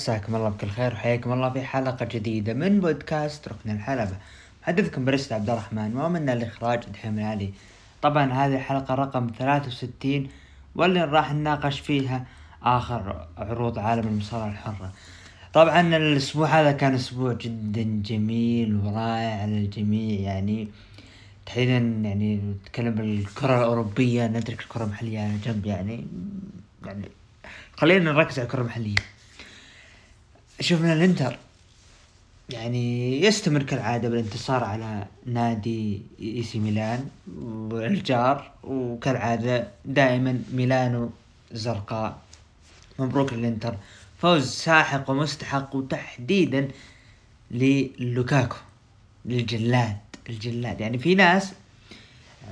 مساكم الله بكل خير وحياكم الله في حلقة جديدة من بودكاست ركن الحلبة. محدثكم برست عبد الرحمن ومن الإخراج دحيم العلي. طبعا هذه الحلقة رقم 63 واللي راح نناقش فيها آخر عروض عالم المصارعة الحرة. طبعا الأسبوع هذا كان أسبوع جدا جميل ورائع للجميع يعني تحديدا يعني نتكلم بالكرة الأوروبية نترك الكرة المحلية على جنب يعني يعني خلينا نركز على الكرة المحلية. شفنا الانتر يعني يستمر كالعادة بالانتصار على نادي AC ميلان والجار وكالعادة دائما ميلانو زرقاء. مبروك للإنتر. فوز ساحق ومستحق وتحديدا للوكاكو للجلاد الجلاد. يعني في ناس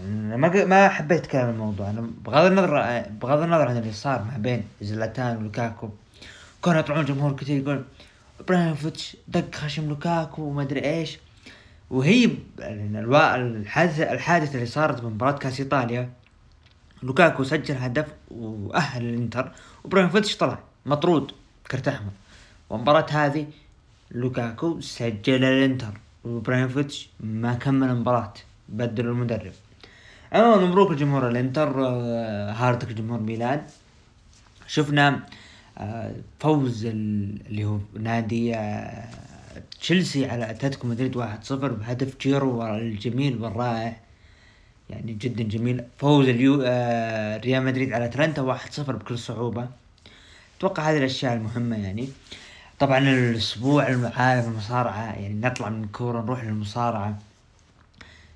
ما ما حبيت كلام الموضوع. أنا بغض النظر بغض النظر عن اللي صار ما بين زلاتان ولوكاكو كانوا يطلعون جمهور كثير يقول ابراهيموفيتش دق خشم لوكاكو وما أدري إيش. وهي الحادثة الحادثة اللي صارت بمباراة كأس إيطاليا. لوكاكو سجل هدف وأهل الإنتر. وإبراهيموفيتش طلع مطرود كرت احمر والمباراة هذه لوكاكو سجل الإنتر. وإبراهيموفيتش ما كمل المباراة بدل المدرب. عموما مبروك لجمهور الإنتر آه، hard luck جمهور ميلان. شفنا فوز اللي هو نادي آه، تشيلسي على أتلتيكو مدريد واحد صفر بهدف جيرو الجميل والرائع. يعني جدا جميل. فوز اليو ريال مدريد على أتلانتا واحد صفر بكل صعوبة. أتوقع هذه الأشياء المهمة يعني. طبعا الأسبوع عالم المصارعة يعني نطلع من الكورة نروح للمصارعة.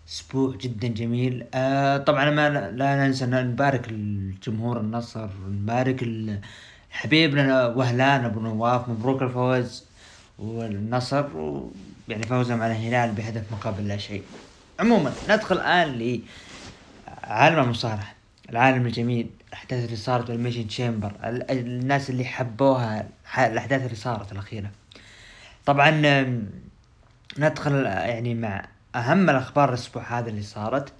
أسبوع جدا جميل. آه طبعا ما لا ننسى نبارك الجمهور النصر نبارك حبيبنا وهلان ابو نواف مبروك الفوز والنصر يعني فوزهم على الهلال بهدف مقابل لا شيء. عموما ندخل الآن لعالم المصارعة العالم الجميل الأحداث اللي صارت بال elimination chamber الناس اللي حبوها الأحداث اللي صارت الأخيرة. طبعا ندخل يعني مع أهم الأخبار الأسبوع هذا اللي صارت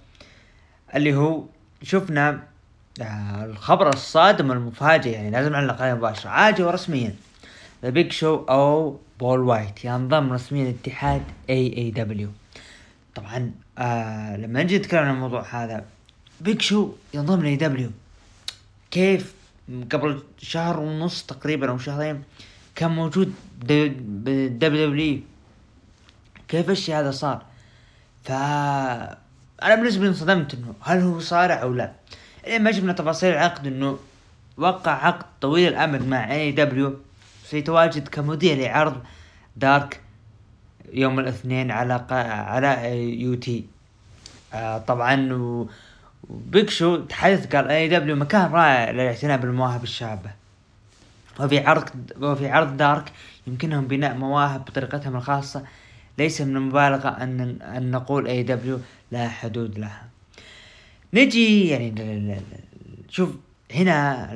اللي هو شفنا آه الخبر الصادم المفاجئ يعني لازم نعلق عليه مباشرة. عاجل ورسميا. The Big Show أو بول وايت ينضم رسميا اتحاد AEW طبعا آه لما نجي نتكلم عن الموضوع هذا بيج شو ينضم لاي دبليو كيف قبل شهر ونص تقريبا أو شهرين كان موجود بال WWE كيف الشيء هذا صار؟ ف أنا بالنسبة لي انصدمت إنه هل هو صارع أو لا. لين ما شفنا تفاصيل العقد أنه وقع عقد طويل الامد مع AEW سيتواجد كمذيع لعرض Dark يوم الاثنين على. على يو تي آه طبعا و... و Big Show تحدث قال AEW مكان رائع للاعتناء بالمواهب الشابة. وفي عرض وفي عرض Dark يمكنهم بناء مواهب بطريقتهم الخاصة. ليس من المبالغة ان أن نقول AEW لا حدود لها. نجي يعني شوف هنا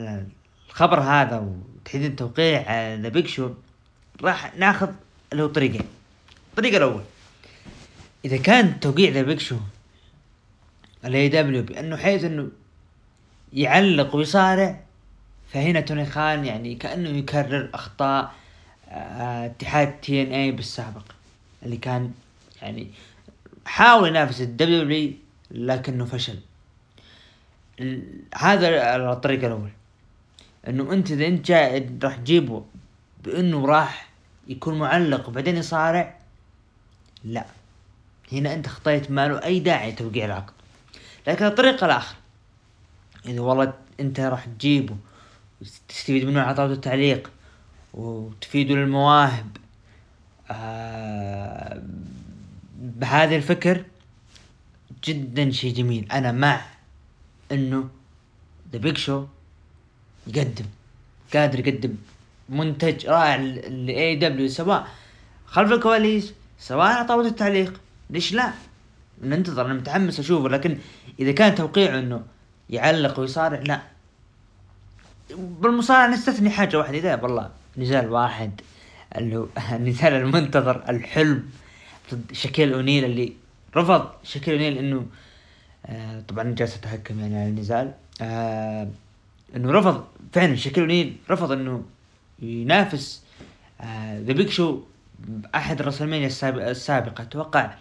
الخبر هذا وتحديدا توقيع The Big Show راح ناخذ له طريقين. الطريقة الأول إذا كان توقيع ذا بيج شو الاي دبليو بأنه حيث إنه يعلق ويصارع فهنا توني خان يعني كأنه يكرر أخطاء آه، اتحاد TNA بالسابق اللي كان يعني حاول ينافس ال W لكنه فشل. هذا الطريق الأول. إنه أنت إذا أنت جاي راح تجيبه بإنه راح يكون معلق وبعدين يصارع؟ لا. هنا أنت خطيت ما له أي داعي توقيع العقد. لكن الطريقة الآخر إذا والله أنت راح تجيبه وتستفيد منه على التعليق وتفيده للمواهب آه بهذا الفكر جدا شيء جميل. أنا مع إنه The Big Show يقدم قادر يقدم منتج رائع ل AEW سواء خلف الكواليس سواء على طاولة التعليق. ليش لا؟ ننتظر أنا متحمس أشوفه لكن إذا كان توقيعه إنه يعلق ويصارع لا. بالمصارعة نستثني حاجة واحدة إذا والله نزال واحد اللي هو النزال المنتظر الحلم. ضد شكيل أونيل اللي رفض شكيل أونيل إنه آه طبعا جالس اتهكم يعني على النزال. آه إنه رفض فعلا شكيل اونيل رفض إنه ينافس The Big Show احد WrestleMania السابقة. أتوقع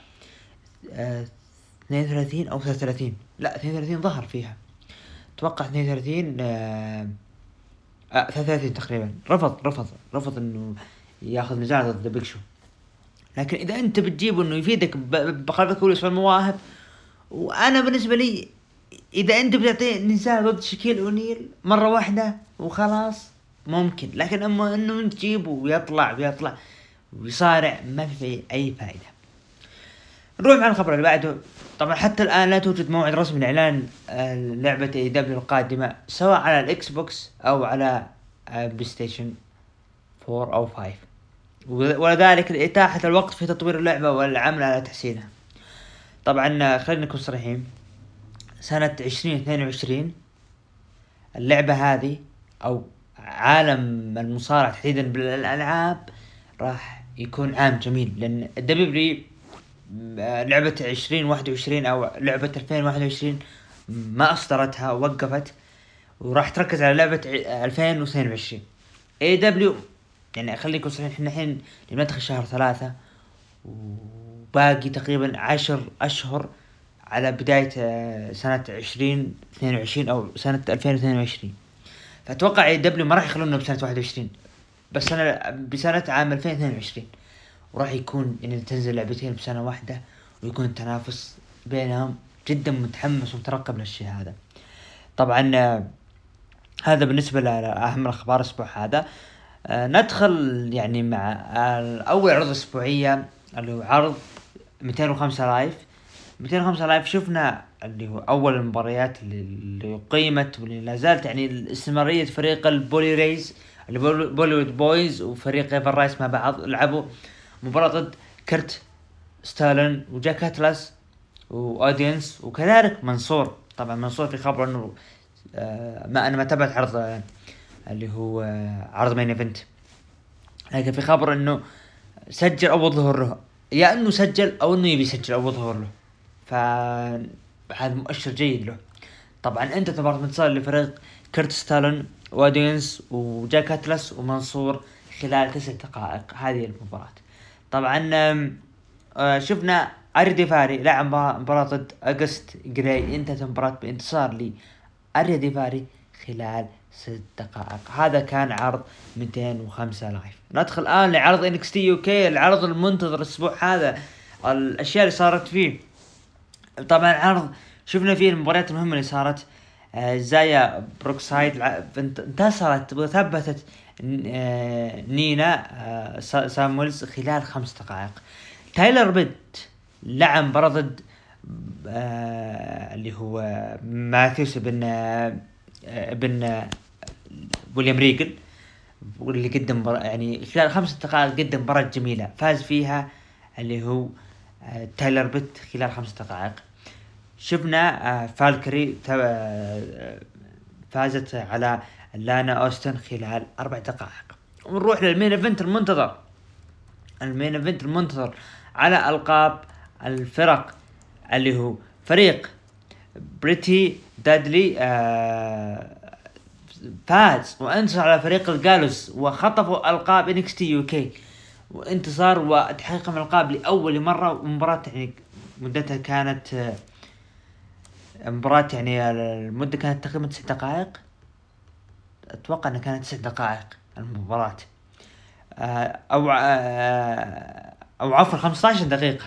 32 أو 33 لا 32 ظهر فيها. أتوقع 32 آه 33 تقريبا. رفض رفض رفض إنه ياخذ نزال ضد The Big Show لكن إذا أنت بتجيبه إنه يفيدك بخلفك كل المواهب وأنا بالنسبة لي إذا أنت بتعطيه نزال ضد شكيل اونيل مرة واحدة وخلاص ممكن. لكن أما إنه تجيبه ويطلع ويطلع ويصارع ما في أي فائده نروح مع الخبر اللي بعده. طبعا حتى الآن لا توجد موعد رسمي لإعلان آه، لعبه AEW القادمة سواء على ال Xbox أو على PlayStation 4 أو 5 ولذلك لإتاحة الوقت في تطوير اللعبة والعمل على تحسينها. طبعا خلينا نكون صريحين. سنة عشرين اثنين وعشرين اللعبة هذه أو عالم المصارعة تحديدا بالألعاب راح يكون عام جميل لأن ال W لعبة عشرين واحد وعشرين أو لعبة الفين واحد وعشرين ما أصدرتها ووقفت وراح تركز على لعبة الفين واثنين وعشرين. AEW يعني خلينا نكون صحيح إحنا الحين ندخل شهر ثلاثة وباقي تقريبا عشر أشهر على بداية آه، سنة عشرين اثنين وعشرين أو سنة ألفين واثنين وعشرين. فأتوقع AEW ما راح يخلونا بسنة واحد وعشرين بس أنا بسنة عام ألفين اثنين وعشرين وراح يكون إن تنزل لعبتين بسنة واحدة ويكون التنافس بينهم جدا متحمس ومترقب للشيء هذا. طبعا آه، هذا بالنسبة لأهم الأخبار الأسبوع هذا. آه، ندخل يعني مع أول عرض أسبوعية اللي هو عرض 205 Live. 205 Live شفنا اللي هو أول المباريات اللي, قيمت واللي لا زالت يعني استمراريه فريق البولي ريز اللي Bollywood Boyz وفريق Ever-Rise مع بعض لعبوا مباراة ضد كرت ستالن وجاك اتلاس وأودينس وكذلك منصور. طبعا منصور في خبر إنه آه ما أنا ما تابعت عرض اللي هو عرض مين ايفنت لكن في خبر إنه سجل أول ظهور له يا إنه سجل أو إنه يبي يسجل اول ظهور له. فهذا مؤشر جيد له. طبعا أنت مباراة انتصار لفريق كرت ستالون وادينس وجاك أتلس ومنصور خلال تسع دقائق. هذه المباراة. طبعا آه، شفنا آريا ديفاري لعب مباراة ضد اجست جراي. انتهت المباراة بانتصار لآريا ديفاري خلال ست دقائق. هذا كان عرض 205 Live. ندخل الآن لعرض NXT UK العرض المنتظر الأسبوع هذا. الأشياء اللي صارت فيه. طبعا عرض شفنا فيه المباريات المهمة اللي صارت. آه زايا بروكسايد انتصرت وثبتت آه نينا آه سامويلز خلال خمس دقائق. تايلر بيت لعب مباراة ضد اللي هو ماثيوس بن آه بن ويليام ريجل واللي قدم يعني خلال خمس دقائق قدم مباراة جميلة فاز فيها اللي هو آه، تايلر بيت خلال خمس دقائق. شفنا آه، فالكري آه، فازت على لانا أوستن خلال أربع دقائق. ونروح لل main event المنتظر. ال main event المنتظر على ألقاب الفرق اللي هو فريق Pretty Deadly آه فاز وانتصر على فريق الجالوس وخطفوا ألقاب NXT UK. وانتصار وتحقيق من القاب لأول مرة ومباراة يعني مدتها كانت آه، مباراة يعني المدة كانت تقريبا تسع دقائق. أتوقع إنها كانت تسع دقائق المباراة. آه، أو آه، أو عفوا 15 دقيقة.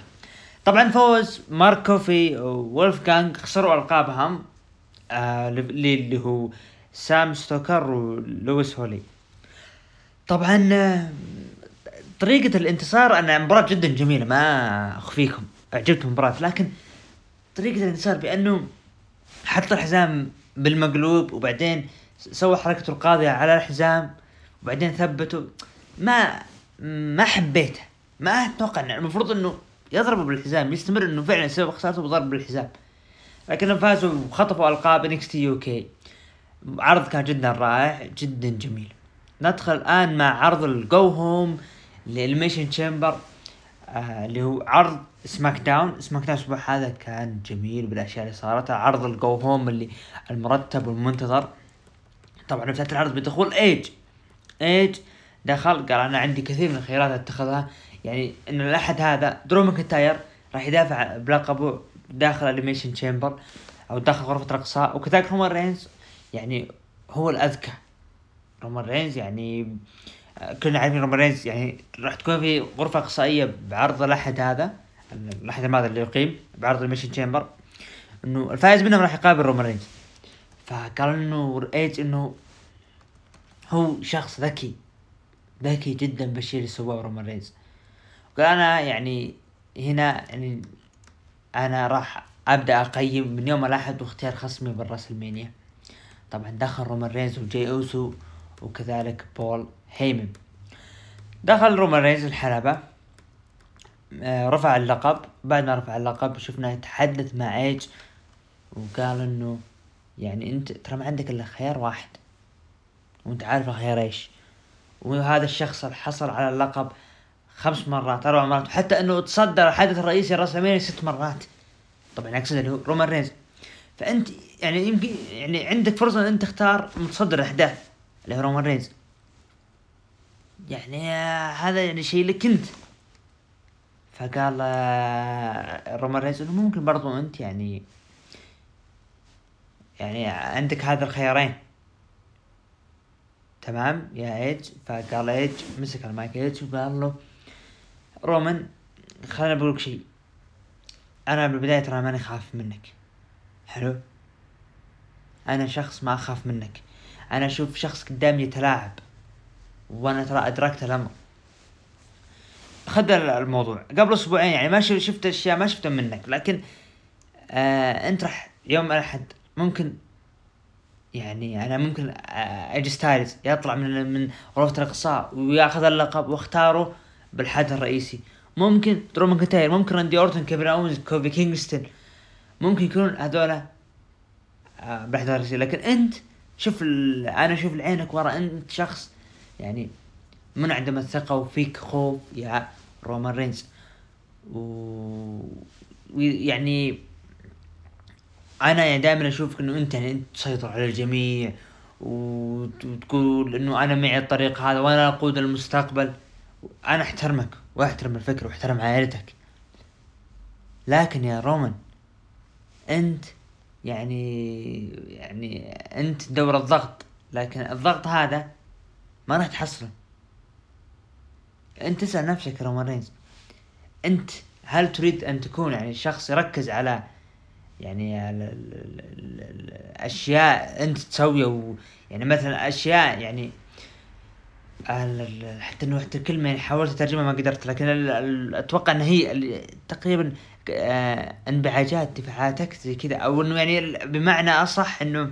طبعا فوز مارك كوفي وولفجانج خسروا ألقابهم اللي هو سام ستوكر ولويس هولي. طبعا طريقة الانتصار أنا مباراة جدا جميلة ما أخفيكم اعجبت المباراة لكن طريقة الانتصار بأنه حط الحزام بالمقلوب وبعدين سوى حركته القاضية على الحزام وبعدين ثبته. ما ما حبيته ما أتوقع إنه المفروض إنه يضربه بالحزام يستمر إنه فعلا سبب خسارته بضرب بالحزام. لكنهم فازوا وخطفوا ألقاب NXT UK. عرض كان جدا رائع جدا جميل. ندخل الآن مع عرض ال go home لل Elimination Chamber آه اللي هو عرض SmackDown SmackDown الأسبوع هذا كان جميل بالأشياء اللي صارت عرض ال go home اللي المرتب والمنتظر. طبعا افتتح العرض بدخول ايج ايج دخل قال أنا عندي كثير من الخيارات أتخذها. يعني إن الأحد هذا درو ماكنتاير راح يدافع بلقبه داخل ال Elimination Chamber أو داخل غرفة الأقصاء. وكذلك رومان رينز يعني هو الأذكى. رومان رينز يعني كلنا عارفين رومان رينز يعني راح تكون في غرفة إقصائية بعرض الأحد هذا الأحد هذا اللي يقيم بعرض ال Elimination Chamber إنه الفائز منهم راح يقابل رومان رينز. فقال إنه ايج إنه هو شخص ذكي ذكي جدا بالشيء اللي سواه رومان رينز. قال أنا يعني هنا يعني أنا راح أبدأ أقيم من يوم الأحد واختيار خصمي بال WrestleMania طبعا دخل رومان رينز وجاي أوسو وكذلك بول هيمن. دخل رومان رينز الحلبة آه، رفع اللقب. بعد ما رفع اللقب شفنا يتحدث مع ايج وقال إنه يعني أنت ترى ما عندك إلا خيار واحد وأنت عارف الخيار إيش. وهذا الشخص حصل على اللقب خمس مرات أربع مرات وحتى إنه تصدر الحدث الرئيسي الرسميني ست مرات. طبعا اقصد اللي هو رومان رينز. فأنت يعني يمكن يعني عندك فرصة إن انت تختار متصدر الاحداث اللي هو رومان رينز. يعني هذا يعني شيء لك أنت. فقال آه، رومان رينز إنه ممكن برضو أنت يعني يعني عندك هذا الخيارين. تمام؟ يا إيج. فقال إيج. مسك المايك إيج وقال له رومان خليني بقول لك شيء. أنا بالبداية ترى ماني خاف منك. حلو؟ أنا شخص ما أخاف منك. أنا أشوف شخص قدامي يتلاعب وأنا ترى ادركت الأمر. خذ الموضوع. قبل أسبوعين يعني ما شفت أشياء ما شفتها منك لكن آه أنت راح يوم الأحد ممكن يعني أنا ممكن آه، أجي ستايلز. يطلع من من غرفة الأقصاء ويأخذ اللقب واختاره بالحدث الرئيسي. ممكن درو ماكنتاير ممكن راندي أورتون كيفن اونز كوفي كينغستون. ممكن يكونون هذولا آه بالاحداث الرئيسية لكن أنت شوف أنا أشوف لعينك ورا أنت شخص يعني منعدم الثقة وفيك خوف يا رومان رينز. و يعني أنا يعني دائما أشوفك إنه أنت يعني أنت تسيطر على الجميع وتقول إنه أنا معي الطريق هذا وأنا أقود المستقبل. أنا أحترمك وأحترم الفكر وأحترم عائلتك. لكن يا رومان أنت يعني يعني أنت دور الضغط لكن الضغط هذا ما راح تحصله. أنت تسأل نفسك رومان رينز أنت هل تريد أن تكون يعني شخص يركز على يعني الاشياء أنت تسويها؟ يعني مثلا أشياء يعني حتى إنه حتى الكلمة يعني حاولت أترجمها ما قدرت لكن أتوقع إن هي تقريبا انبعاجات دفاعاتك زي كذا أو إنه يعني بمعنى أصح إنه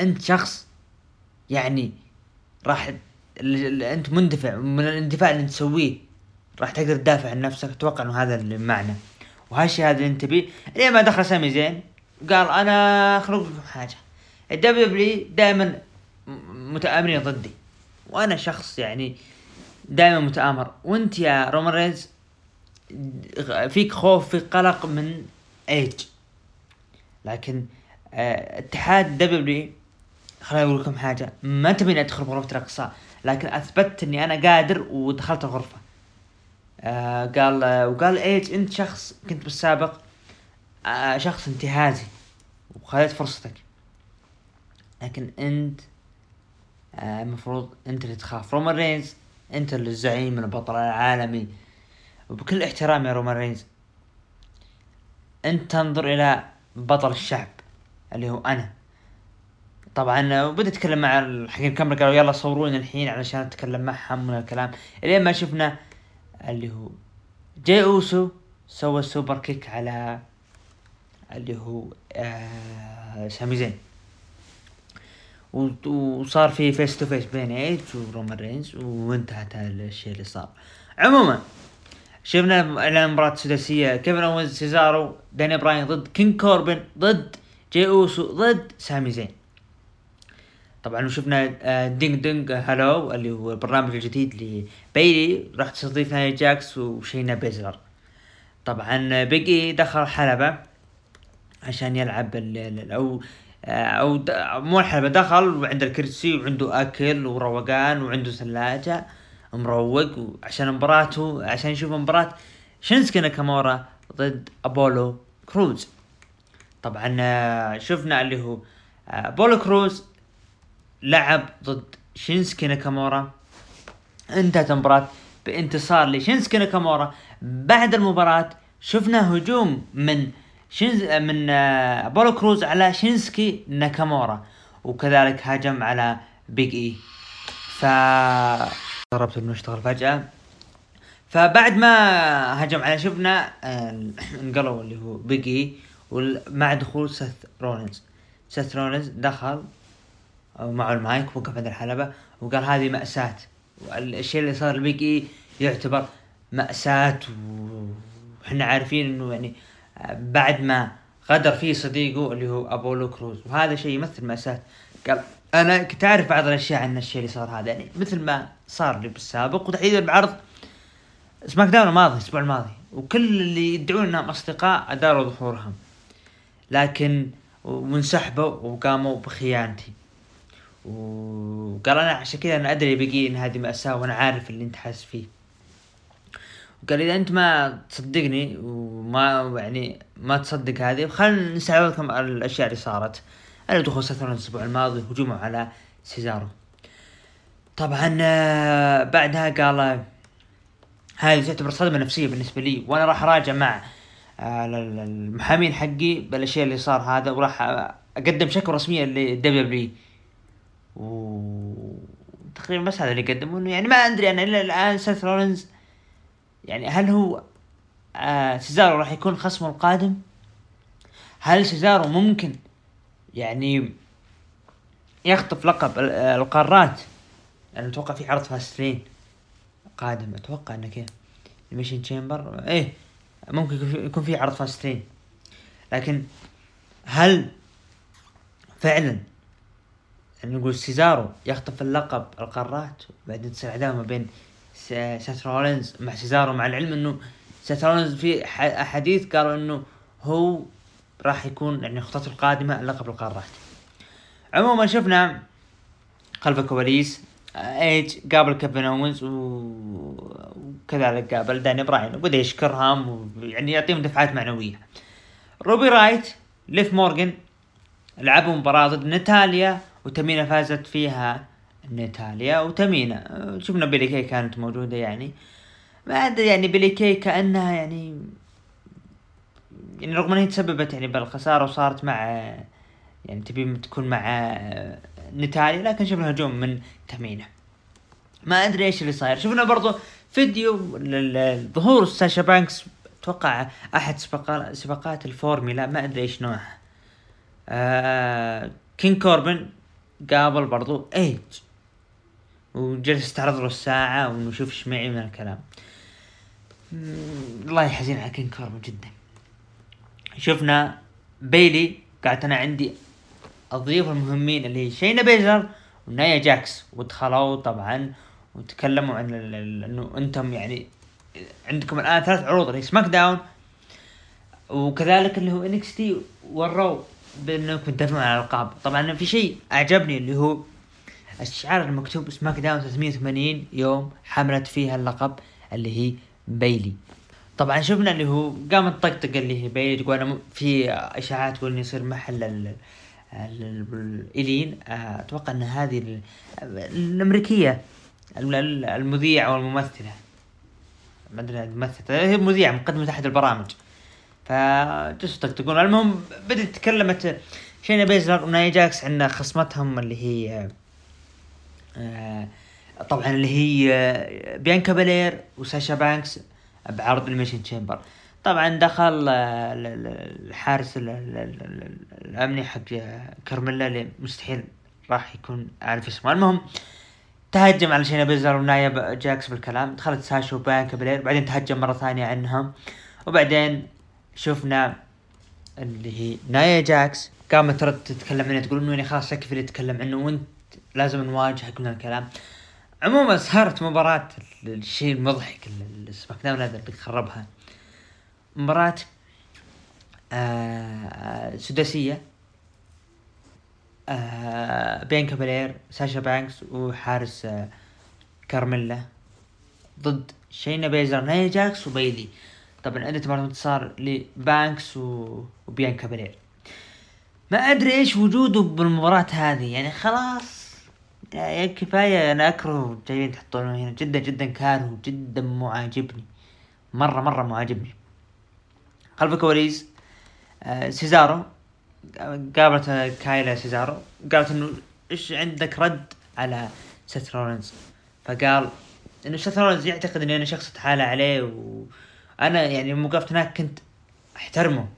أنت شخص يعني راح أنت مندفع من الاندفاع اللي أنت تسويه راح تقدر تدافع عن نفسك أتوقع إنه هذا المعنى وهالشيء هذا اللي أنت بيه لين ما دخل سامي زين قال أنا خلق لكم حاجة. الدبليو دبليو دائما متآمرين ضدي وأنا شخص يعني دائما متآمر. وأنت يا رومان رينز فيك خوف فيك قلق من إيج. لكن آه اتحاد دبليو خليني أقول لكم حاجة ما تبيني ادخل غرفة الاقصاء لكن أثبتت إني أنا قادر ودخلت الغرفة. آه قال آه وقال إيج أنت شخص كنت بالسابق آه شخص انتهازي وخذيت فرصتك. لكن أنت آه، المفروض آه أنت اللي تخاف. رومان رينز أنت اللي الزعيم البطل العالمي. وبكل احترام يا رومان رينز أنت تنظر إلى بطل الشعب اللي هو أنا. طبعا وبدا يتكلم مع حق الكاميرا قالوا يلا صوروني الحين علشان أتكلم معهم من الكلام. إلين ما شفنا اللي هو جاي أوسو سوى super kick على اللي هو آه سامي زين. وصار في face to face بين ايج ورومان رينز وانتهت الشيء اللي صار. عموما شفنا إعلان مباراة سداسية كيفن اونز سيزارو داني براين ضد كينج كوربن ضد جي أوسو ضد سامي زين. طبعا وشفنا آه، Ding Dong Hello اللي هو البرنامج الجديد لبيلي راح تستضيف ناي جاكس وشينا بيزلر. طبعا بيج إي دخل حلبة عشان يلعب أو آه، أو مو الحلبة دخل وعند الكرسي وعنده أكل وروقان وعنده ثلاجة. مروق عشان مباراته عشان يشوف مباراة شينسكي ناكامورا ضد أبولو كروز. طبعا آه، شفنا اللي هو أبولو كروز لعب ضد شينسكي ناكامورا انتهت المباراة بانتصار لشينسكي ناكامورا بعد المباراة شفنا هجوم من شينز من آه، أبولو كروز على شينسكي ناكامورا. وكذلك هاجم على بيج إي. ف ضربت انه اشتغل فجأة. فبعد ما هجم على شفنا آه، انقلوا اللي هو بيج اي ومع دخول سيث رولينز. سيث رولينز دخل معه المايك وقف عند الحلبة وقال هذه مأساة. الشيء اللي صار لبيج اي يعتبر مأساة وحنا عارفين إنه يعني بعد ما غدر فيه صديقه اللي هو أبولو كروز. وهذا شيء يمثل مأساة. قال أنا كنت أعرف بعض الأشياء عن الشيء اللي صار هذا. يعني مثل ما صار لي بالسابق وتحديدا بعرض سماك داون الماضي الأسبوع الماضي. وكل اللي يدعون إنهم أصدقاء أداروا ظهورهم. لكن وانسحبوا وقاموا بخيانتي. وقال أنا عشان كذا أنا أدري بقي إن هذه مأساة وأنا عارف اللي أنت حاسس فيه. قال إذا أنت ما تصدقني وما يعني ما تصدق هذه خلينا نستعرض لكم الأشياء اللي صارت. على دخول ساترن الأسبوع الماضي هجومه على سيزارو طبعا آه، بعدها قال هذه تعتبر صدمة نفسية بالنسبة لي وأنا راح أراجع مع آه، المحامين حقي بالأشياء اللي صار هذا وراح أقدم شكوى رسمية لل WWE تقريبا بس هذا اللي قدمه يعني ما أدري أنا إلى الآن سيث رولينز يعني هل هو آه سيزارو راح يكون خصمه القادم؟ هل سيزارو ممكن يعني يخطف لقب القارات؟ أنا أتوقع في عرض Fastlane قادم. أتوقع إنه كذا. Elimination Chamber إيه ممكن يكون في عرض Fastlane لكن هل فعلا نقول سيزارو يخطف اللقب القارات؟ وبعدين تصير عداوة ما بين سيث رولينز مع سيزارو مع العلم إنه سيث رولينز في أحاديث قالوا إنه هو راح يكون يعني خطته القادمة لقب القارات عموما شفنا خلف الكواليس إيج قابل كيفن اونز وكذلك قابل داني براين. وبدا يشكرهم ويعني يعطيهم دفعات معنوية. روبي رايوت ليف مورجن لعبوا مباراة ضد ناتاليا وتمينا فازت فيها ناتاليا وتمينا شفنا بيلي كي كانت موجودة يعني. ما أدري يعني بيلي كي كأنها يعني يعني رغم إنها تسببت يعني بالخسارة وصارت مع يعني تبي تكون مع نتاليا لكن شفنا هجوم من تمينا ما أدري إيش اللي صاير. شفنا برضو فيديو لظهور ساشا بانكس أتوقع أحد سباقات الفورمولا ما أدري إيش نوعها. آه كينج كوربن قابل برضو إيج. وجلس استعرض له الساعة ونشوف إيش معي من الكلام. الله يحزن على كينج كوربن جدا. شفنا بيلي قالت أنا عندي الضيوف المهمين اللي هي شينا بيزلر ونايا جاكس ودخلوا طبعا وتكلموا عن إنه أنتم يعني عندكم الآن ثلاث عروض اللي SmackDown وكذلك اللي هو NXT و Raw بانكم تدافعون على الألقاب. طبعا في شيء أعجبني اللي هو الشعار المكتوب SmackDown 380 يوم حملت فيها اللقب اللي هي بيلي. طبعا شفنا اللي هو قامت طقطقه اللي هي بيلي تقول أنا في إشاعات تقول انه يصير محل الين أتوقع إن هذه الأمريكية المذيعة والممثلة. ما أدري الممثله هي مذيعة مقدمة احد البرامج. فجلسوا يطقطقون. المهم بدت تكلمت شينا بيزلر ونايا جاكس عندنا خصمتهم اللي هي آه طبعا اللي هي آه، بيانكا بلير وساشا بانكس. بعرض Elimination Chamber طبعا دخل آه، الحارس الأمني حق كارميلا اللي مستحيل راح يكون عارف اسمه. المهم تهجم على شينا بيزلر ونايا جاكس بالكلام. دخلت ساشا وبيانكا بلير بعدين تهجم مرة ثانية عنهم. وبعدين شفنا اللي هي نايا جاكس قامت ترد تتكلم عنه تقول إنه يعني خلاص يكفي اللي تتكلم عنه وأنت لازم نواجهك من الكلام. عموما صارت مباراة الشيء المضحك ال SmackDown هذا اللي خربها مباراة آه سداسية آه بيانكا بلير ساشا بانكس وحارس آه كارميلا ضد شينا بيزلر نايا جاكس وبيلي. طبعا عندك مباراة انتصار لبانكس وبيانكا بلير ما أدري إيش وجوده بالمباراة هذه يعني خلاص يعني كفاية أنا أكره جايين تحطونه هنا. جدا جدا كاره جدا مو عاجبني مرة مرة مو عاجبني خلف الكواليس آه سيزارو. قابلت كايلا سيزارو. قالت إنه إيش عندك رد على سيث رولينز؟ فقال إنه سيث رولينز يعتقد إني أنا شخص اتعالى عليه وأنا يعني لما وقفت هناك كنت أحترمه.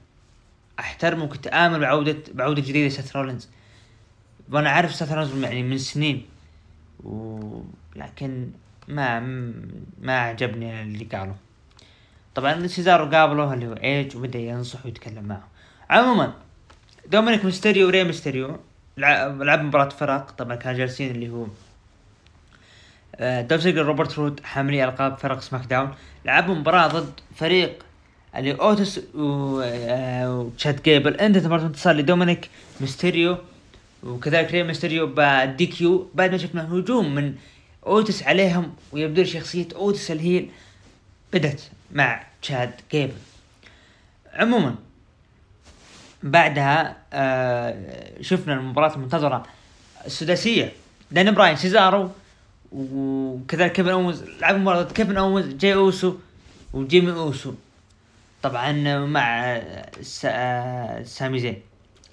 أحترمه وكنت امل بعودة بعودة جديدة سيث رولينز. وأنا عارف رولينز يعني من سنين ولكن ما ما عجبني اللي قاله. طبعا سيزارو قابله اللي هو إيج وبدأ ينصح ويتكلم معه. عموما دومينيك ميستيريو وري ميستيريو لعب مباراة فرق. طبعا كانوا جالسين اللي هو آه، دولف روبرت رود حاملي ألقاب فرق SmackDown. لعبوا مباراة ضد فريق اللي أوتيس آه، وتشاد جيبل. إنت مباراة انتصار لدومينيك ميستيريو. وكذلك ري ميستيريو بال DQ بعد ما شفنا هجوم من أوتيس عليهم ويبدو شخصية أوتيس ال heel بدت مع تشاد جيبل عموما بعدها آه شفنا المباراة المنتظرة السداسية. داني براين سيزارو وكذلك كيفن اونز لعبوا مباراة كيفن اونز جاي أوسو وجيمي أوسو. طبعا مع آه، سامي زين.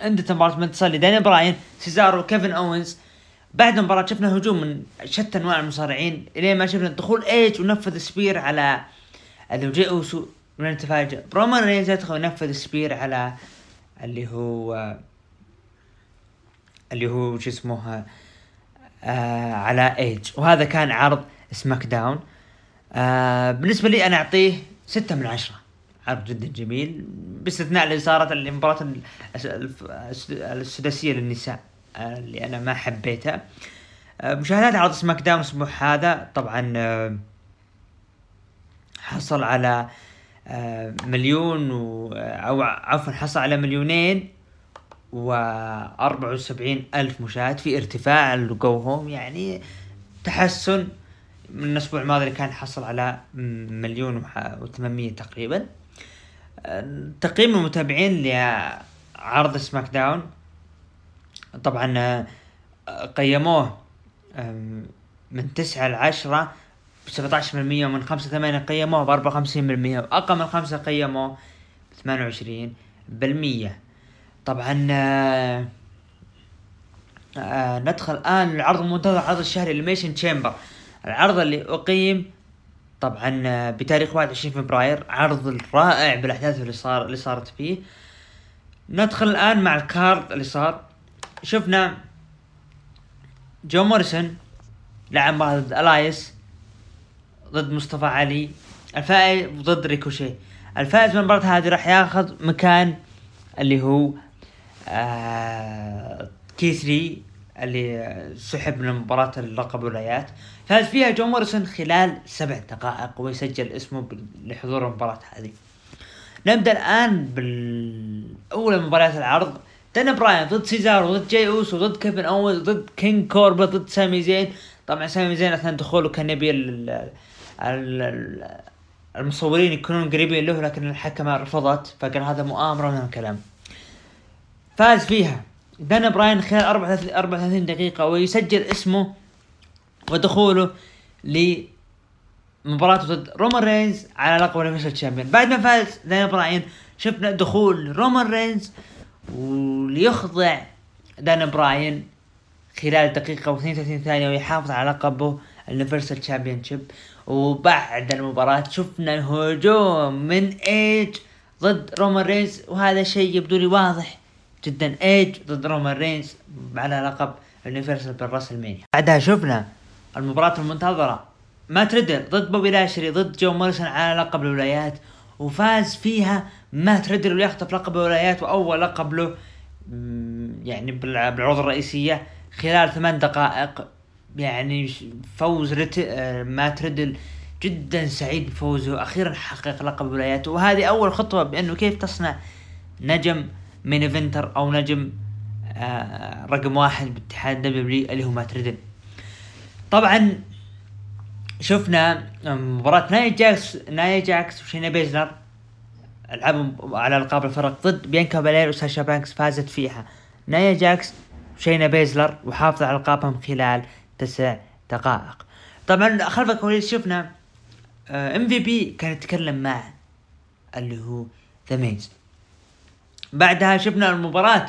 عندك مباراة منتصر لدانيال براين سيزارو كيفن أوينز. بعد المباراة شفنا هجوم من شتى أنواع المصارعين. إلين ما شفنا دخول ايج ونفذ spear على اللي جاي أوسو ونتفاجئ برومان رينز يدخل ونفذ spear على اللي هو اللي هو شو اسمه آه على ايج وهذا كان عرض SmackDown. آه بالنسبة لي أنا أعطيه ستة من عشرة. عرض جدا جميل باستثناء اللي صارت المباراة السداسية للنساء آه اللي أنا ما حبيتها. آه مشاهدات عرض SmackDown الأسبوع هذا طبعا آه حصل على مليون و أو عفوا حصل على مليونين و 74 ألف مشاهد في ارتفاع go home يعني تحسن. من الأسبوع الماضي اللي كان حصل على مليون و800 تقريبا. تقييم المتابعين لعرض سماك داون. طبعا آه، قيموه من تسعة لعشرة ب 17% ومن 5 8 قيموه ب 54% واقل من 5 قيموه ب 28% طبعا آه آه ندخل الآن العرض المنتظر عرض الشهري Elimination Chamber العرض اللي أقيم طبعا آه بتاريخ 21 فبراير عرض رائع بالأحداث اللي صار اللي صارت فيه. ندخل الآن مع ال card اللي صار. شفنا جون موريسون لعب ضد إلايس ضد مصطفى علي الفائز ضد ريكوشي. الفائز من المباراة هذه راح ياخذ مكان اللي هو آه كيث لي اللي سحب من مباراة اللقب الولايات فاز فيها جون موريسون خلال سبع دقائق ويسجل اسمه لحضور المباراة هذه. نبدأ الآن بالأولى مباريات العرض. دانيال براين ضد سيزارو ضد جاي أوسو ضد كيفن اوينز ضد كينج كوربن ضد سامي زين. طبعا سامي زين أثناء دخوله كان يبي المصورين يكونون قريبين له لكن الحكمة رفضت فقال هذا مؤامرة من الكلام. فاز فيها دانيال براين خلال 34 دقيقة ويسجل اسمه ودخوله لمباراة ضد رومان رينز على لقب ال universal champion بعد ما فاز دانيال براين شفنا دخول رومان رينز وليخضع دانيال براين خلال دقيقة و32 ثانية ويحافظ على لقبه ال universal championship وبعد المباراة شفنا هجوم من إيج ضد رومان رينز وهذا شيء يبدو لي واضح جدا ايج ضد رومان رينز على لقب ال universal بال WrestleMania بعدها شفنا المباراة المنتظرة. مات ريدل ضد بوبي لاشلي ضد جون موريسون على لقب الولايات وفاز فيها مات ريدل ويخطف لقب الولايات وأول لقب له يعني بالعروض الرئيسية خلال ثمان دقائق. يعني فوز رت... آه، مات جدا سعيد بفوزه أخيرا حقق لقب ولاياته وهذه أول خطوة بأنه كيف تصنع نجم main eventer أو نجم آه رقم واحد باتحاد W اللي هو مات ريدل طبعا شفنا مباراة ناي جاكس ناي جاكس وشينا بيزلر لعبوا على ألقاب الفرق ضد بيانكا بيلير وساشا بانكس فازت فيها. ناي جاكس وشينا بيزلر وحافظ على ألقابهم خلال تسع دقائق. طبعا خلف الكواليس شفنا إم في بي كان يتكلم مع اللي هو ذا ميز. بعدها شفنا المباراة.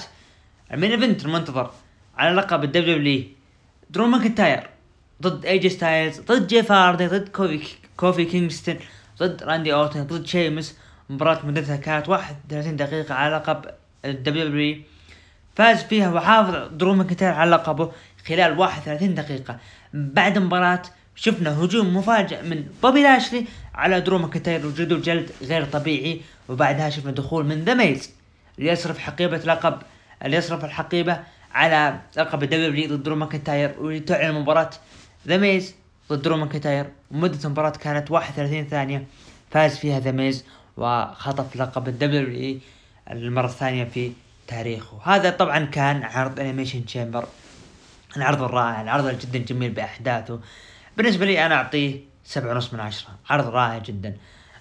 ال main event المنتظر. على لقب ال WW درو ماكنتاير. ضد اي جي ستايلز ضد جيف هاردي ضد كوفي كوفي كينغستون ضد راندي اورتن ضد شيمس مباراة مدتها كانت 31 دقيقة على لقب ال WW فاز فيها وحافظ درو ماكنتاير على لقبه خلال 31 دقيقة. بعد المباراة شفنا هجوم مفاجئ من بوبي لاشلي على درو ماكنتاير وجوده جلد غير طبيعي. وبعدها شفنا دخول من ذا ميز ليصرف حقيبة لقب ليصرف الحقيبة على لقب ال W ضد درو ماكنتاير ولتعلن مباراة ذا ميز ضد درو ماكنتاير ومدة المباراة كانت 31 ثانية فاز فيها ذا ميز وخطف لقب ال W المرة الثانية في تاريخه. هذا طبعا كان عرض Elimination Chamber العرض الرائع العرض جدا جميل بأحداثه. بالنسبة لي أنا أعطيه سبعة ونص من عشرة عرض رائع جدا.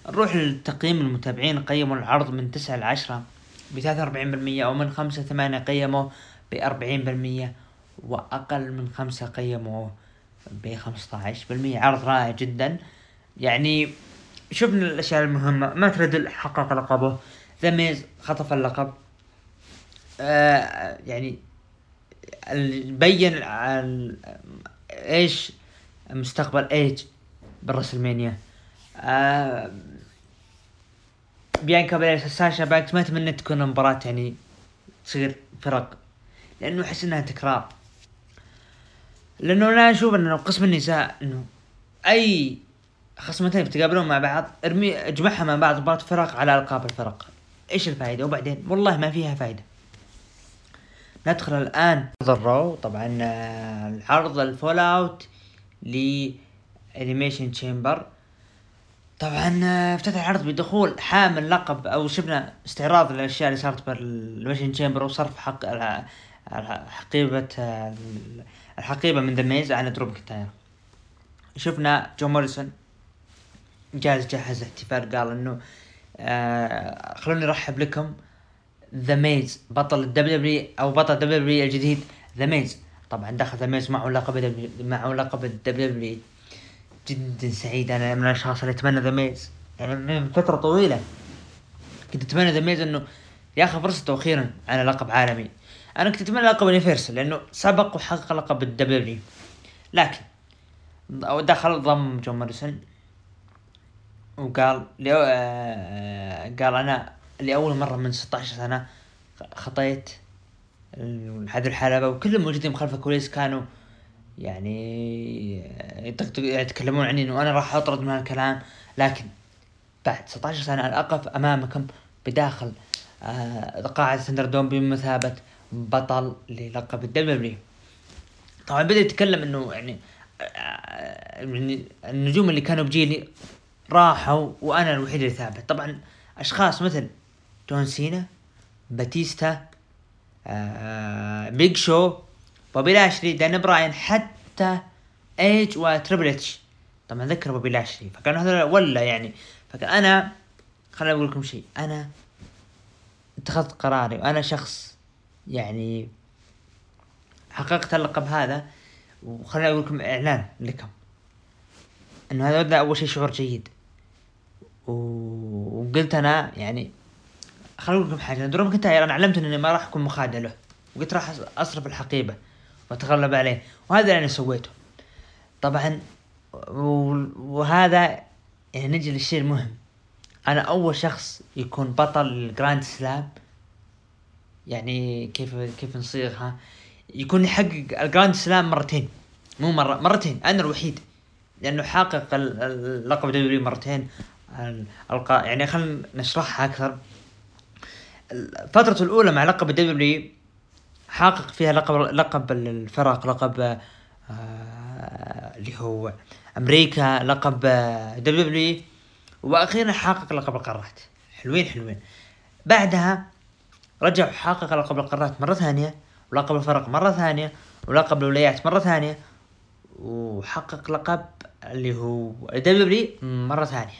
نروح لتقييم المتابعين قيموا العرض من تسعة لعشرة. بثلاثة وأربعين بالمية أو من خمسة ثمانية قيموا بأربعين بالمية وأقل من خمسة بخمسة عشر بالمية. عرض رائع جدا. يعني شفنا الأشياء المهمة. مات ريدل حقق لقبه ذا ميز خطف اللقب. آه يعني بين إيش؟ مستقبل إيج بال WrestleMania. آه بيانكا بيلير ساشا بانكس ما أتمنى تكون مباراة يعني تصير فرق لأنه أحس إنها تكرار. لأنه أنا أشوف إنه قسم النساء إنه أي خصمتين بتقابلون مع بعض ارمي اجمعها مع بعض مباراة فرق على ألقاب الفرق. إيش الفائدة وبعدين والله ما فيها فائدة ندخل الآن ال Raw طبعا آه، العرض ال fallout ل Elimination Chamber طبعا آه، افتتح العرض بدخول حامل لقب أو شفنا استعراض للأشياء اللي صارت بال Elimination Chamber وصرف حق حقيبة آه، الحقيبة من ذا ميز على درو مكنتاير شفنا جون موريسون جاهز جهز احتفال قال إنه آه خلوني أرحب لكم. ذا ميز بطل الدبليو أو بطل دبليو الجديد ذا ميز طبعا دخل ذا ميز معه لقب معه لقب الدبليو جدا سعيد. أنا من الأشخاص اللي أتمنى ذا ميز. يعني من فترة طويلة كنت أتمنى ذا ميز إنه ياخذ فرصته أخيرا على لقب عالمي. أنا كنت أتمنى لقب Universal لأنه سبق وحقق لقب الدبليو لكن دخل ضم جون موريسون وقال آه، قال أنا لأول مرة من 16 سنة خطيت هذه الحلبة وكل الموجودين خلف الكواليس كانوا يعني يتكلمون عني إنه أنا راح أطرد من الكلام لكن بعد 16 سنة أنا اقف أمامكم بداخل آه قاعة ThunderDome بمثابة بطل للقب الدبليو طبعا بدأ يتكلم إنه يعني آه النجوم اللي كانوا بجيلي راحوا وأنا الوحيد اللي ثابت. طبعا أشخاص مثل جون سينا باتيستا آه بيج شو بوبي لاشلي دان براين حتى ايج وتريبل اتش طبعا ذكر بوبي لاشلي فكانوا هذول ولا يعني. فكان أنا خليني أقول لكم شيء. أنا اتخذت قراري وأنا شخص يعني حققت اللقب هذا. وخليني أقول لكم إعلان لكم. إنه هذا أول شيء شعور جيد. وقلت أنا يعني خليني أقول لكم حاجة. درو مكنتاير أنا علمت إني ما راح أكون مخادع له. وقلت راح أصرف الحقيبة. واتغلب عليه. وهذا اللي أنا سويته. طبعا وهذا يعني نجي للشيء المهم. أنا أول شخص يكون بطل ال Grand Slam. يعني كيف كيف نصيغها يكون يحقق ال Grand Slam مرتين. مو مرة مرتين. أنا الوحيد. لأنه حقق اللقب دبليو مرتين. القا يعني خلينا نشرحها أكثر. فترته الأولى مع لقب الدبليو حقق فيها لقب لقب الفرق لقب آه اللي هو أمريكا لقب دبليو وأخيرا حقق لقب القارات. حلوين حلوين. بعدها رجع حقق لقب القارات مرة ثانية ولقب الفرق مرة ثانية ولقب الولايات مرة ثانية وحقق لقب اللي هو دبليو مرة ثانية.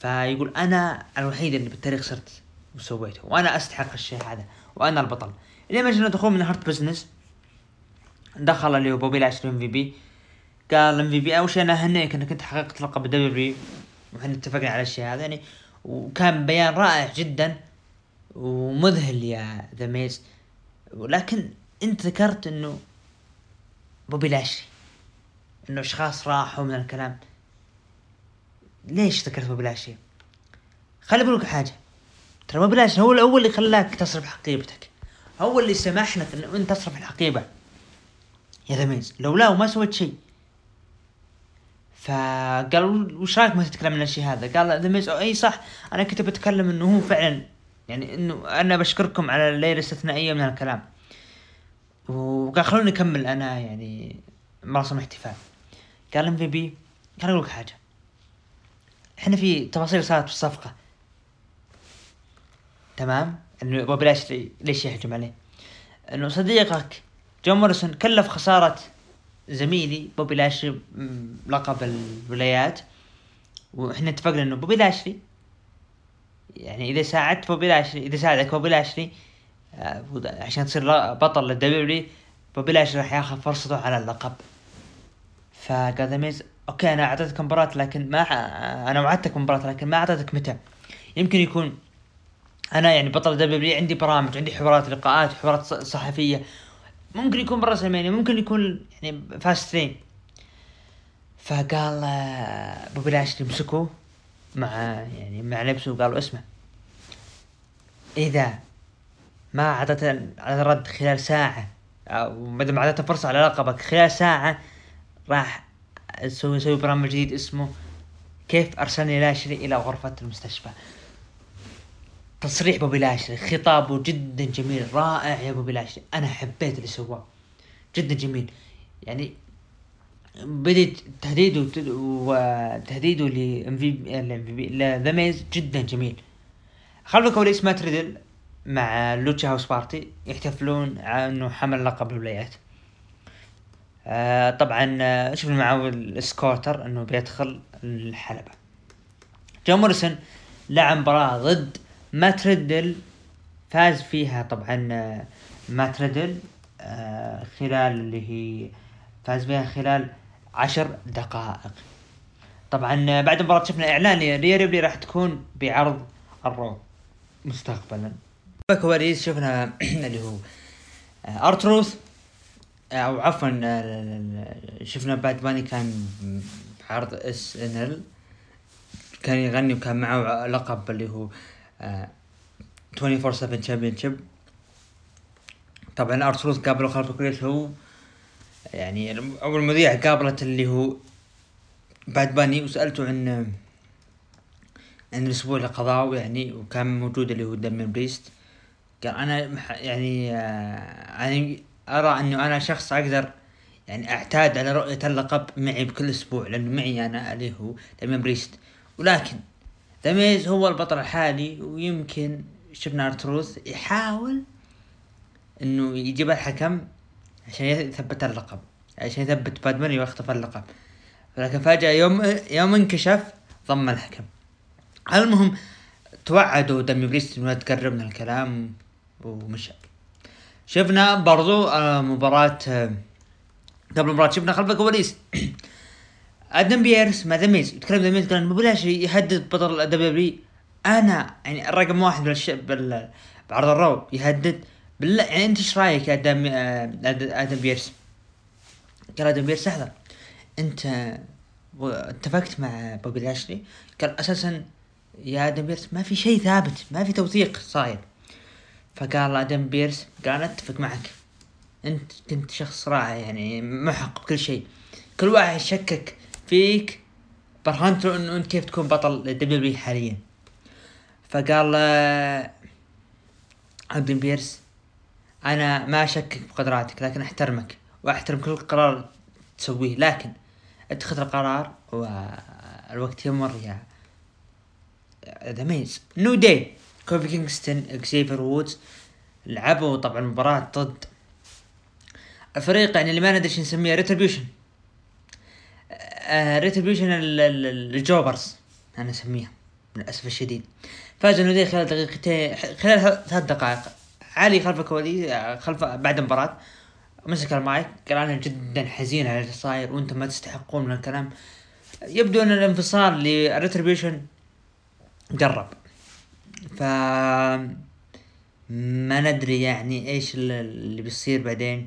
فيقول أنا الوحيد اللي بالتاريخ صرت وسويته وأنا أستحق الشيء هذا وأنا البطل. جينا دخول من Hurt Business. دخل اللي هو بوبي لاشلي MVP. قال MVP أول شيء أنا اهنيك انك انت حققت لقب الدبليو وإحنا اتفقنا على الشيء هذا يعني. وكان بيان رائع جدا ومذهل يا ذا ميز ولكن أنت ذكرت إنه بوبي لاشلي إنه أشخاص راحوا من الكلام. ليش ذكرت بوبي لاشلي خلي أقول لك حاجة. ترى بوبي لاشلي هو الأول اللي خلاك تصرف حقيبتك هو اللي سمح لك انه أنت تصرف الحقيبه يا ذا ميز لولاه ما سويت شيء فقال وش رأيك ما تتكلم عن الشيء هذا؟ قال ذا ميز أي صح أنا كنت بتكلم إنه هو فعلا يعني إنه أنا بشكركم على الليلة الاستثنائيه من الكلام. وقال خلوني أكمل أنا يعني مراسم احتفال. قال MVP قال أقول لك حاجة. إحنا في تفاصيل صارت في الصفقة. تمام؟ إنه بوبي لاشلي ليش يهجم عليه؟ إنه صديقك جون موريسون كلف خسارة زميلي بوبي لاشلي لقب الولايات. وإحنا اتفقنا إنه بوبي لاشلي. يعني إذا ساعدت بوبي لاشلي إذا ساعدك بوبي لاشلي آه، عشان تصير بطل للدبليو بوبي لاشلي راح ياخذ فرصته على اللقب. فقال ميز okay أنا أعطيتك مباراة لكن ما أنا وعدتك مباراة لكن ما أعطيتك متى يمكن يكون أنا يعني بطل دبليو عندي برامج عندي حوارات لقاءات حوارات صحفية. ممكن يكون بريسلمانيا ممكن يكون يعني Fastlane فقال آه، بوبي لاشلي مسكوه مع يعني مع لبسه وقالوا اسمع. إذا ما أعطيت على خلال ساعة أو ما دام فرصة على لقبك خلال ساعة راح نسوي نسوي برنامج جديد اسمه كيف أرسلني لاشلي إلى غرفة المستشفى. تصريح بوبي لاشلي خطابه جدا جميل رائع يا بوبي لاشلي أنا حبيت اللي سواه. جدا جميل. يعني بديت تهديده وتهديده ل MVP ذا ميز جدا جميل. خلف الكواليس مات ريدل مع Lucha House Party يحتفلون إنه حمل لقب الولايات. آه طبعا آه، شفنا معه السكوتر إنه بيدخل الحلبة. جون موريسون لعب مباراة ضد مات ريدل فاز فيها طبعا آه، مات ريدل آه، خلال اللي هي فاز فيها خلال عشر دقائق. طبعا آه، بعد المباراة شفنا إعلان ريا ريبلي راح تكون بعرض ال Raw مستقبلا. كواليس شفنا اللي هو R-Truth أو عفوا شفنا باد باني كان بعرض SNL كان يغني وكان معه لقب اللي هو 24 7 champion طبعا ارتروث قابله خلف الكواليس هو. يعني أول مذيع قابلت اللي هو بعد باني وسألته عن عن الأسبوع اللي قضاه يعني وكان موجود اللي هو دمين بريست. قال أنا يعني يعني أرى إنه أنا شخص أقدر يعني أعتاد على رؤية اللقب معي بكل أسبوع لأنه معي أنا اللي هو دمين بريست. ولكن دميز هو البطل الحالي ويمكن شفنا أرتروث يحاول إنه يجيب الحكم عشان يثبت اللقب عشان يثبت بادماني ويخطف اللقب. لكن فجأة يوم يوم انكشف ضم الحكم. المهم توعدوا دمي بريست إنه تقرب من الكلام ومشى. شفنا برضو آه، مباراة آه، قبل المباراة شفنا خلف الكواليس. أدم بيرس مع ذا ميز يتكلم ذا ميز قال يهدد بطل دبليو أنا يعني الرقم واحد بالش... بال... بعرض الرو يهدد بالله. يعني أنت إيش رأيك آدم أدم بيرس؟ قال أدم بيرس احذر أنت اتفقت مع بوبي لاشلي؟ قال أساسا يا أدم بيرس ما في شيء ثابت ما في توثيق صاير. فقال أدم بيرس قال أتفق معك. أنت كنت شخص رائع يعني محق بكل شيء. كل واحد شكك فيك برهنته انه إنت كيف تكون بطل دبليو حاليا؟ فقال أدم بيرس أنا ما أشكك بقدراتك لكن أحترمك وأحترم كل قرار تسويه لكن اتخذ القرار والوقت يمر يا ذا ميز. New Day كوفي كينغستون اكسيفر وودز لعبوا طبعا مباراة ضد الفريق يعني اللي ما ندري إيش نسميه Retribution Retribution ال jobbers أنا اسميها للأسف الشديد. فاز ال New Day خلال دقيقتين خلال ثلاث دقائق. علي خلف الكواليس خلف بعد المباراة مسك المايك قال أنا جدا حزين على اللي صاير وأنتم ما تستحقون من الكلام. يبدو أن الانفصال ل Retribution قرب ف ما ندري يعني إيش اللي بيصير بعدين.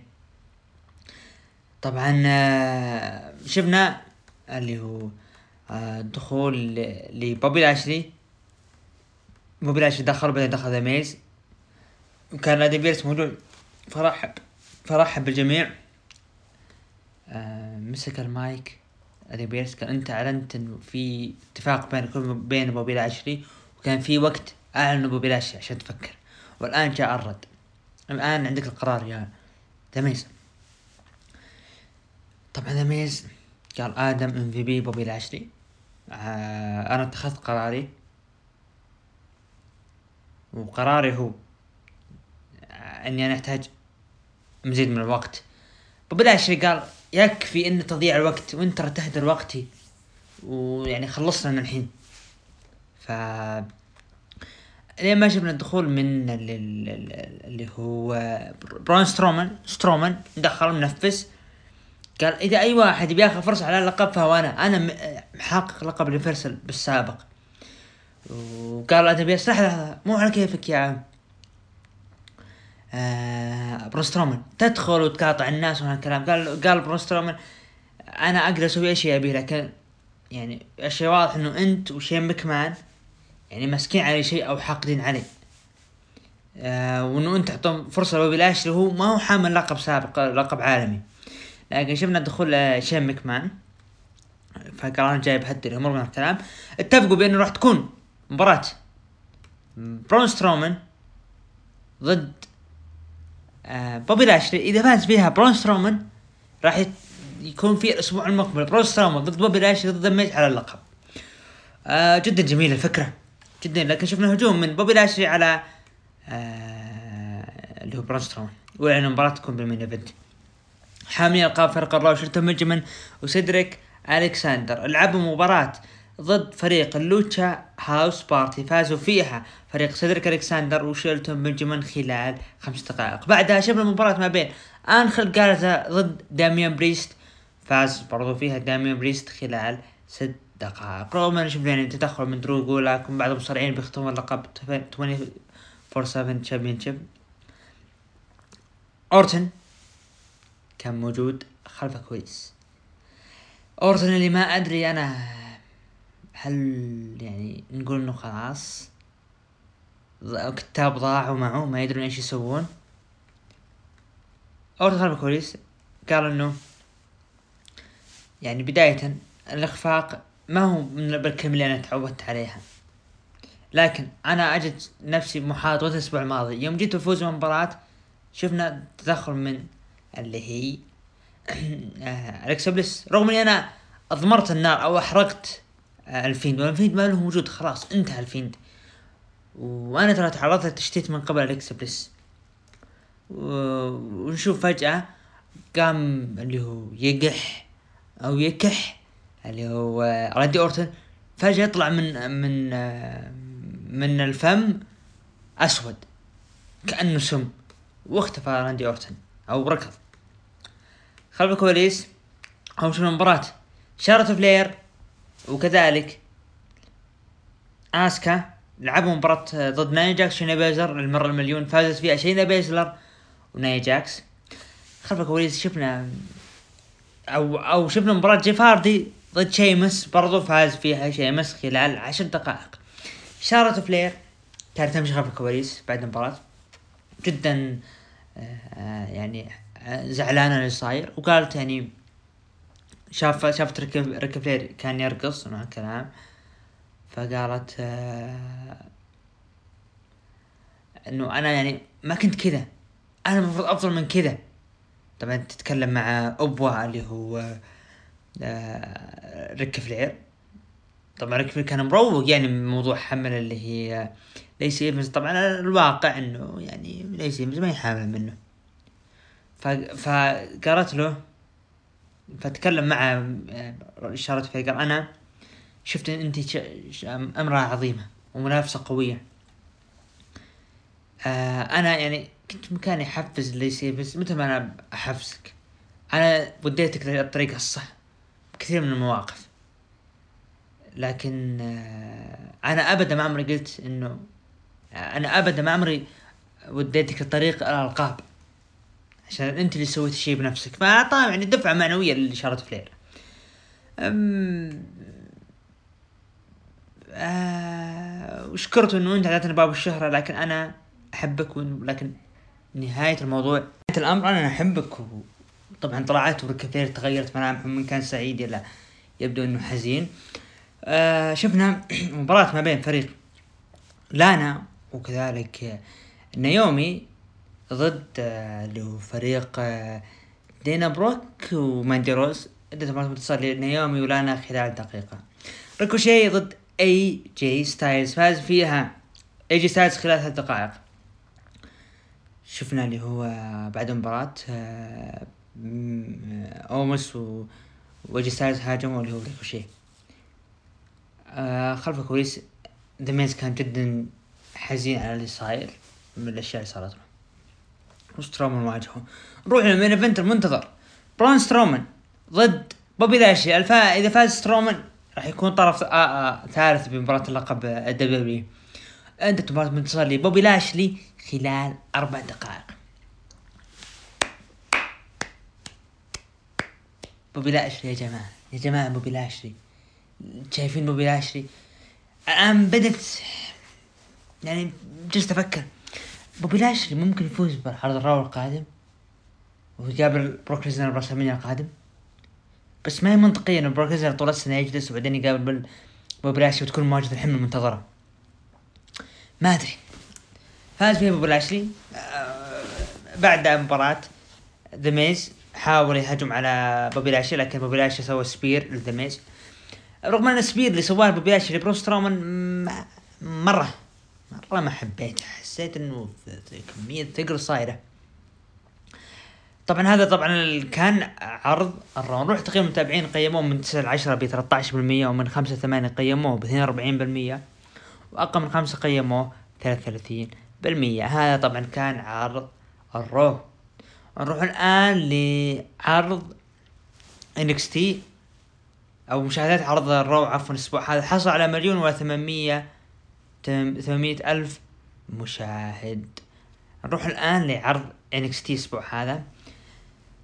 طبعا آه، شفنا اللي هو آه، دخول لبوبي لاشلي بوبي لاشلي دخل بعدين دخل ذا ميز وكان أدم بيرس موجود فرحب فرحب بالجميع. آه مسك المايك. أدم بيرس قال أنت أعلنت إنه في اتفاق بين بين بوبي لاشلي وكان في وقت أعلنوا بوبي لاشلي عشان تفكر. والآن جاء الرد. الآن عندك القرار يا ذا ميز طبعا ذا ميز قال آدم ام في بي بوبي لاشلي آه أنا اتخذت قراري. وقراري هو إني أنا أحتاج مزيد من الوقت. بوبي لاشلي قال يكفي إن تضيع الوقت وانت تهدر وقتي. ويعني خلصنا من الحين. ف لين ما شفنا الدخول من اللي, اللي هو برون سترومان سترومان دخل منفس قال إذا أي واحد بياخذ فرصة على اللقب فهو أنا أنا محقق لقب ال Universal بالسابق. وقال آدم بيرس لحظه لحظة مو على كيفك يا عم. آه برون سترومان تدخل وتقاطع الناس وهالكلام قال قال برون سترومان أنا أقدر أسوي اشياء أبي لكن يعني الشيء واضح إنه أنت وشين مكمان يعني ماسكين علي شيء أو حاقدين علي آه وإنه أنت تعطون فرصة لبوبي لاشلي هو ما هو حامل لقب سابق لقب عالمي. لكن شفنا دخول آه، شين مكمان فقال أنا جايب حد الأمور من الكلام. اتفقوا بأنه راح تكون مباراة برون سترومان ضد آه بوبي لاشلي. إذا فاز فيها برون سترومان راح يكون في الأسبوع المقبل برون سترومان ضد بوبي لاشلي ضد ميز على اللقب. آه جدا جميلة الفكرة. جدا لكن شفنا هجوم من بوبي لاشلي على آه اللي هو برون سترومان. واعلن المباراة تكون بال main event. حاملين القاب فرق الرو شلتون بنجمن وسيدريك الكساندر لعبوا مباراة ضد فريق ال Lucha House Party. فازوا فيها فريق سيدريك الكساندر وشيلتون بنجمن خلال خمس دقائق. بعدها شفنا المباراة ما بين انخل جارزا ضد داميان بريست. فاز برضو فيها داميان بريست خلال ست دقائق. رغم أن شفنا يعني تدخل من درو جولاك بعض المصارعين بيختمون اللقب 24 7 champion أورتن كان موجود خلف الكواليس اورتن اللي ما أدري أنا. هل يعني نقول إنه خلاص؟ كتاب ضاعوا معه ما يدرون إيش يسوون. اورتن خلف الكواليس قال إنه يعني بداية الإخفاق ما هو من بالكلمة اللي أنا تعودت عليها. لكن أنا أجد نفسي محاط الأسبوع الماضي يوم جيت افوز بمباراة شفنا تدخل من اللي هي الكسا بليس. رغم إني أنا أضمرت النار أو أحرقت آه، الفيند والفيند ما له موجود خلاص انتهى الفيند. وأنا ترى تعرضت للتشتيت من قبل الكسا بليس. ونشوف فجأة قام اللي هو يقح أو يكح اللي هو راندي أورتن. فجأة يطلع من من آه، من الفم أسود كأنه سم واختفى راندي أورتن. أو ركض خلف الكواليس هم شنو المباراة شارلوت فلير وكذلك آسكا لعبوا مباراة ضد ناي جاكس شينا بيزلر المرة المليون. فازت فيها شينا بيزلر وناي جاكس. خلف الكواليس شفنا أو أو شفنا مباراة جيف هاردي ضد شيمس برضو فاز فيها شيمس خلال عشر دقائق. شارلوت فلير كانت تمشي خلف الكواليس بعد المباراة. جدا يعني زعلانه اللي صاير. وقالت يعني شاف شافت ريك فلير كان يرقص مع الكلام. فقالت آه إنه أنا يعني ما كنت كذا. أنا المفروض أفضل من كذا. طبعا تتكلم مع أبوه اللي هو آه ريك فلير طبعا ريك فلير كان مروق يعني من موضوع حمل اللي هي ليسي ايفنز طبعا الواقع إنه يعني ليسي ايفنز ما يحامل منه. فقالت له فتكلم مع إشارة فيها. قال أنا شفت إن أنت أمرأة عظيمة ومنافسة قوية. آه أنا يعني كنت مكاني أحفز يصير بس مثل ما أنا أحفزك؟ أنا وديتك للطريق الصح بكثير من المواقف. لكن آه أنا ابدا ما عمري قلت إنه أنا أبدا ما عمري وديتك لطريق الألقاب. عشان أنت اللي سويت الشيء بنفسك. فاعطاه يعني دفعة معنوية لاشاره فلير. أم... آه... وشكرته إنه أنت أعطيتني باب الشهرة لكن أنا أحبك ولكن نهاية الموضوع. نهاية الأمر أنا أحبك وطبعا طلعت كثير تغيرت ملامحه من كان سعيد إلى يبدو إنه حزين. آه شفنا مباراة ما بين فريق لانا وكذلك نيومي ضد آه، اللي هو فريق آه، دينا بروك وماندي روز عدة مرات متصل لنيومي ولانا خلال دقيقة. ريكوشي ضد اي جي ستايلز فاز فيها اي جي ستايلز خلال ثلاث دقائق. شفنا اللي هو بعد المباراة آه، أوموس و اي جي ستايلز هاجموا اللي هو ريكوشي. خلف الكواليس ذا كان جدا حزين على اللي صاير من الأشياء اللي صارت له. وسترومان واجهه نروح لل main event المنتظر برون سترومان ضد بوبي لاشلي. الفا إذا فاز سترومان راح يكون طرف آآ آآ ثالث بمباراة اللقب ال WWE انتهت المباراة منتصر لبوبي لاشلي خلال أربع دقائق. بوبي لاشلي يا جماعة يا جماعة بوبي لاشلي. شايفين بوبي لاشلي؟ الآن بدت يعني جلست أفكر. بوبي لاشلي ممكن يفوز بالعرض ال Raw القادم ويقابل بروك ليزنر القادم. بس ما هي منطقية إنه بروك ليزنر طول السنة يجلس وبعدين يقابل بوبي لاشلي وتكون مواجهة الحلم المنتظرة. ما أدري. فاز فيها بوبي لاشلي آه بعد مباراة ذا ميز حاول يهجم على بوبي لاشلي لكن بوبي لاشلي سوى spear لذا ميز. رغم ان ال spear اللي سواه بوبي لاشلي لبرون سترومان مرة. مرة ما حبيته. حسيت إنه كمية ثقل صايرة. طبعا هذا طبعا كان عرض الرون نروح تقييم المتابعين قيموه من 9 ل 10 ب 13% ومن 5 ل 8 قيموه ب 42% وأقل من 5 قيموه 33% هذا طبعا كان عرض الرو نروح الآن لعرض NXT أو مشاهدات عرض ال Raw عفوا الأسبوع هذا. حصل على مليون و 800 800 ألف مشاهد. نروح الآن لعرض NXT الأسبوع هذا.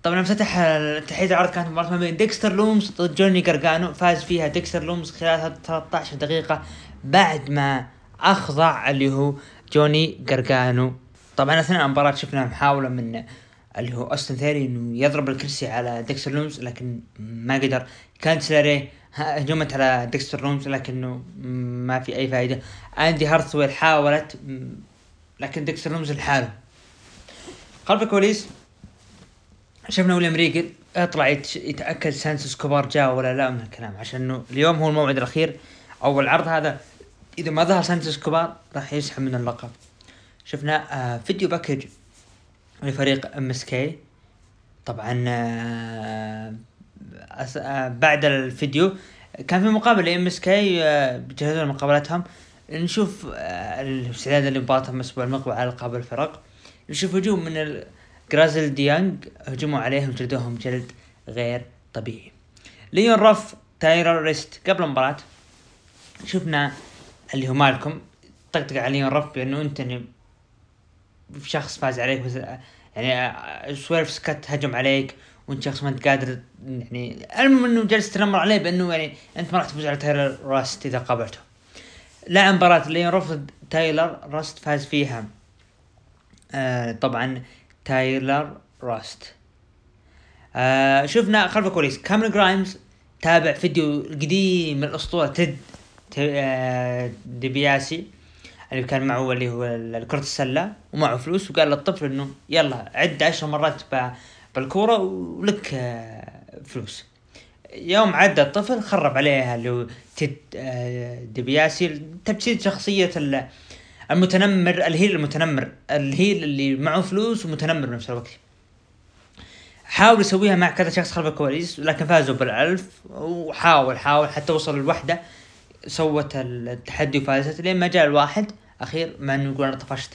طبعا افتتاحية العرض كانت مباراة ما بين ديكستر لومز ضد جوني جرجانو فاز فيها ديكستر لومز خلال 13 دقيقة بعد ما أخضع اللي هو جوني جرجانو طبعا أثناء المباراة شفنا محاولة من اللي هو أوستن ثيوري إنه يضرب الكرسي على ديكستر لومز لكن ما قدر. كانديس ليري هجمت على ديكستر لومز لكنه ما في أي فائدة اندي هارتويل حاولت لكن ديكستر لومز لحاله. خلف الكواليس شفنا ويليام ريجل اطلع يتأكد سانتوس اسكوبار جاء ولا لا من الكلام عشان إنه اليوم هو الموعد الأخير أو العرض هذا. إذا ما ظهر سانتوس اسكوبار راح يسحب من اللقب. شفنا آه video package لفريق MSK طبعا آه آه بعد الفيديو. كان في مقابله MSK بيجهزون مقابلتهم. نشوف آه الاستعداد لمباراتهم الأسبوع المقبل على القاب الفرق. نشوف هجوم من Grizzled Young. هجموا عليهم جلدوهم جلد غير طبيعي. ليون روف تايلر راست قبل المباراة. شفنا اللي هو مالكم. طقطق على ليون روف بأنه أنت يعني شخص فاز عليك يعني سويرف سكت هجم عليك. وانت شخص ما انت قادر يعني المهم انه جالس تنمر عليه بأنه يعني أنت ما راح تفوز على تايلر راست إذا قابلته. لعب مباراة ليون روف ضد تايلر راست فاز فيها. آه طبعا تايلر راست. آه شفنا خلف الكواليس. كاميرون جرايمز تابع فيديو قديم من الأسطورة تيد آه ديبياسي اللي كان معه اللي هو كرة السلة ومعه فلوس وقال للطفل إنه يلا عد عشر مرات بالكورة ولك آه، فلوس. يوم عدى الطفل خرب عليها اللي تيد آه، ديبياسي تجسيد شخصية المتنمر الهيل المتنمر الهيل اللي معه فلوس ومتنمر بنفس الوقت. حاول يسويها مع كذا شخص خلف الكواليس لكن فازوا بالألف وحاول حاول حتى وصل الوحده سوت التحدي وفازت. لين ما جاء الواحد أخير مع انه يقول أنا طفشت.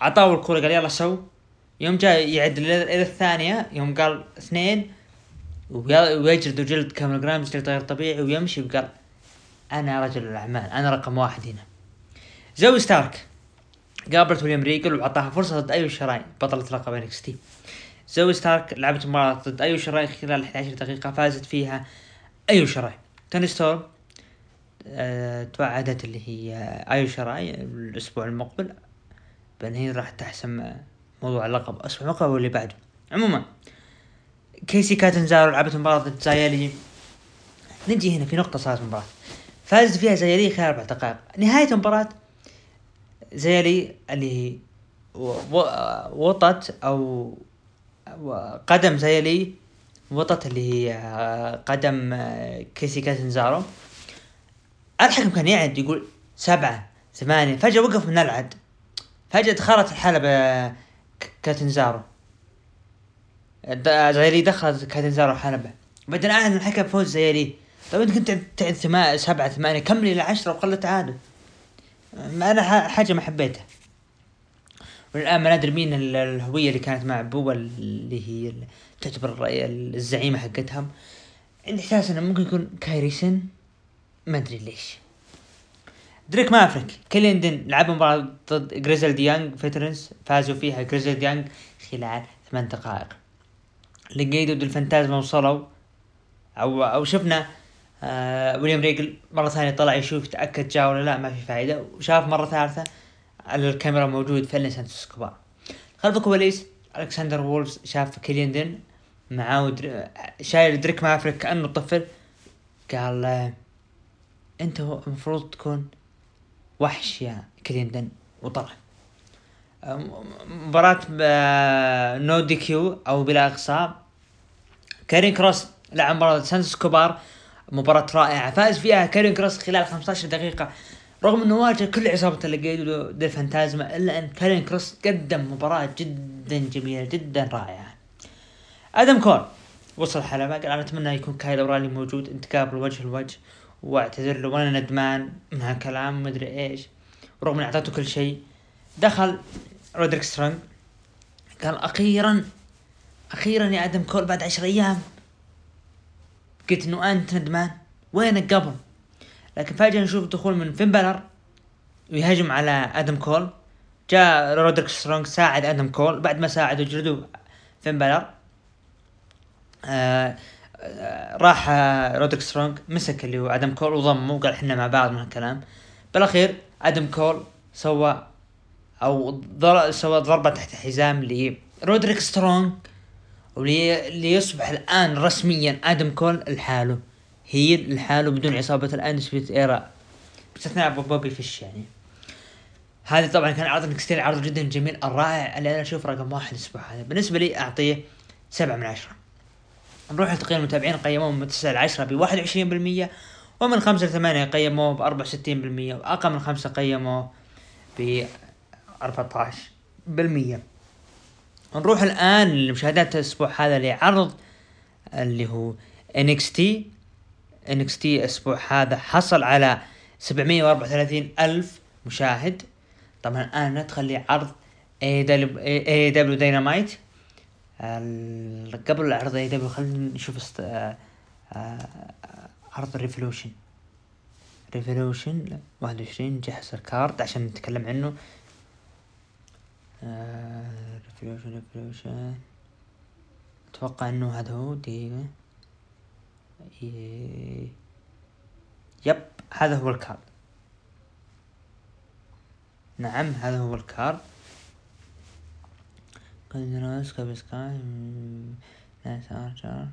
عطاه الكورة قال يلا سو. يوم جاء يعد إلى الثانية يوم قال اثنين ويجلد جلد كامل جرايمز جلد غير طبيعي ويمشي وقال أنا رجل الأعمال أنا رقم واحد هنا. زوي ستارك. قابلت ويليام ريجل وعطاها فرصة ضد ايو شراي بطلة لقب NXT. زوي ستارك لعبت مباراة ضد ايو شراي خلال 11 دقيقة فازت فيها ايو شراي توني ستورم أه توعدت اللي هي ايو شراي الأسبوع المقبل بان هي راح تحسم موضوع اللقب. الأسبوع المقبل واللي بعده عموما كيسي كاتنزارو لعبت مباراة ضد زايلي نجي هنا في نقطة صارت مباراة. فازت فيها زايلي خلال أربع دقائق. نهاية المباراة زايلي اللي وطت أو قدم زايلي وطت اللي هي قدم كيسي كاتنزارو الحكم كان يعد يقول سبعة ثمانية. فجأة وقف من العد. فجأة دخلت الحلبة كاتنزارو. زايلي دخلت كاتنزارو الحلبة بعدين اعلن الحكم فوز زايلي طيب أنت كنت تعد ثمانية سبعة ثمانية كملي إلى عشرة؟ وخلت تعادل. أنا حاجة ما حبيتها. والآن ما ندري مين الهوية اللي كانت مع بوا اللي هي تعتبر الزعيمة حقتهم. عندي إحساس إنه ممكن يكون كايري سين ما أدري ليش. دريك مافريك. كليندن لعبوا مباراة ضد Grizzled Young Veterans فازوا فيها. Grizzled Young خلال ثمان دقائق. ليقادو ديل فانتازما وصلوا. أو أو شفنا آه ويليام ريجل مرة ثانية طلع يشوف تأكد جاء ولا لا ما في فائدة وشاف مرة ثالثة على الكاميرا موجود فعلا سانتوس سكوبار خلف الكواليس ألكسندر وولفز شاف كيليان دين معاه شايل دريك مافريك كأنه طفل. قال أنت المفروض تكون وحش يا كيليان دين وطلع مباراة no DQ أو بلا اقصاء كارين كروس لعب مباراة سانتوس سكوبار مباراة رائعة. فاز فيها كارين كروس خلال 15 دقيقة. رغم إنه واجه كل عصابة الليقادو ديل فانتازما إلا أن كارين كروس قدم مباراة جدا جميلة جدا رائعة. آدم كول وصل الحلبة قال أنا أتمنى يكون كايل اورايلي موجود نتقابل وجه لوجه. واعتذر له وأنا ندمان من هالكلام مدري إيش. ورغم إني أعطيته كل شيء. دخل رودريك سترونج قال أخيرا أخيرا يا آدم كول بعد عشر أيام. قلت إنه أنت ندمان. وينك قبل؟ لكن فجأة نشوف دخول من فين بالر ويهاجم على آدم كول. جاء رودريك سترونج ساعد آدم كول. بعد ما ساعد وجلدوا فين بالر آه راح رودريك سترونج مسك اللي هو آدم كول وضمه وقال إحنا مع بعض من الكلام بالأخير آدم كول سوى أو سوى ضربة تحت حزام لرودريك سترونج وليصبح الآن رسميا آدم كول لحاله. هي لحاله بدون عصابة ال Undisputed Era باستثناء بوبي فيش يعني. هذه طبعا كان عرض NXT عرض جدا جميل الرائع اللي أنا أشوف رقم واحد الأسبوع هذا. بالنسبة لي أعطيه سبعة من عشرة. نروح لتقييم المتابعين قيموه من 9 ل 10 ب 21% ومن 5 ل 8 قيموه ب 64% وأقل من 5 قيموه ب 14% نروح الآن لمشاهدات الأسبوع هذا لعرض اللي هو NXT NXT الأسبوع هذا حصل على 734 ألف مشاهد. طبعا الآن ندخل لعرض AEW Dynamite قبل العرض AEW خلينا نشوف است... آه آه عرض Revolution ريفولوشن واحد وعشرين جهز الكارد عشان نتكلم عنه. ريفولوشن ريفولوشن أتوقع إنه هذا هو دقيقة يب هذا هو الكارد. نعم هذا هو الكارد. كونتينوس كابل سكاي ناس ارجر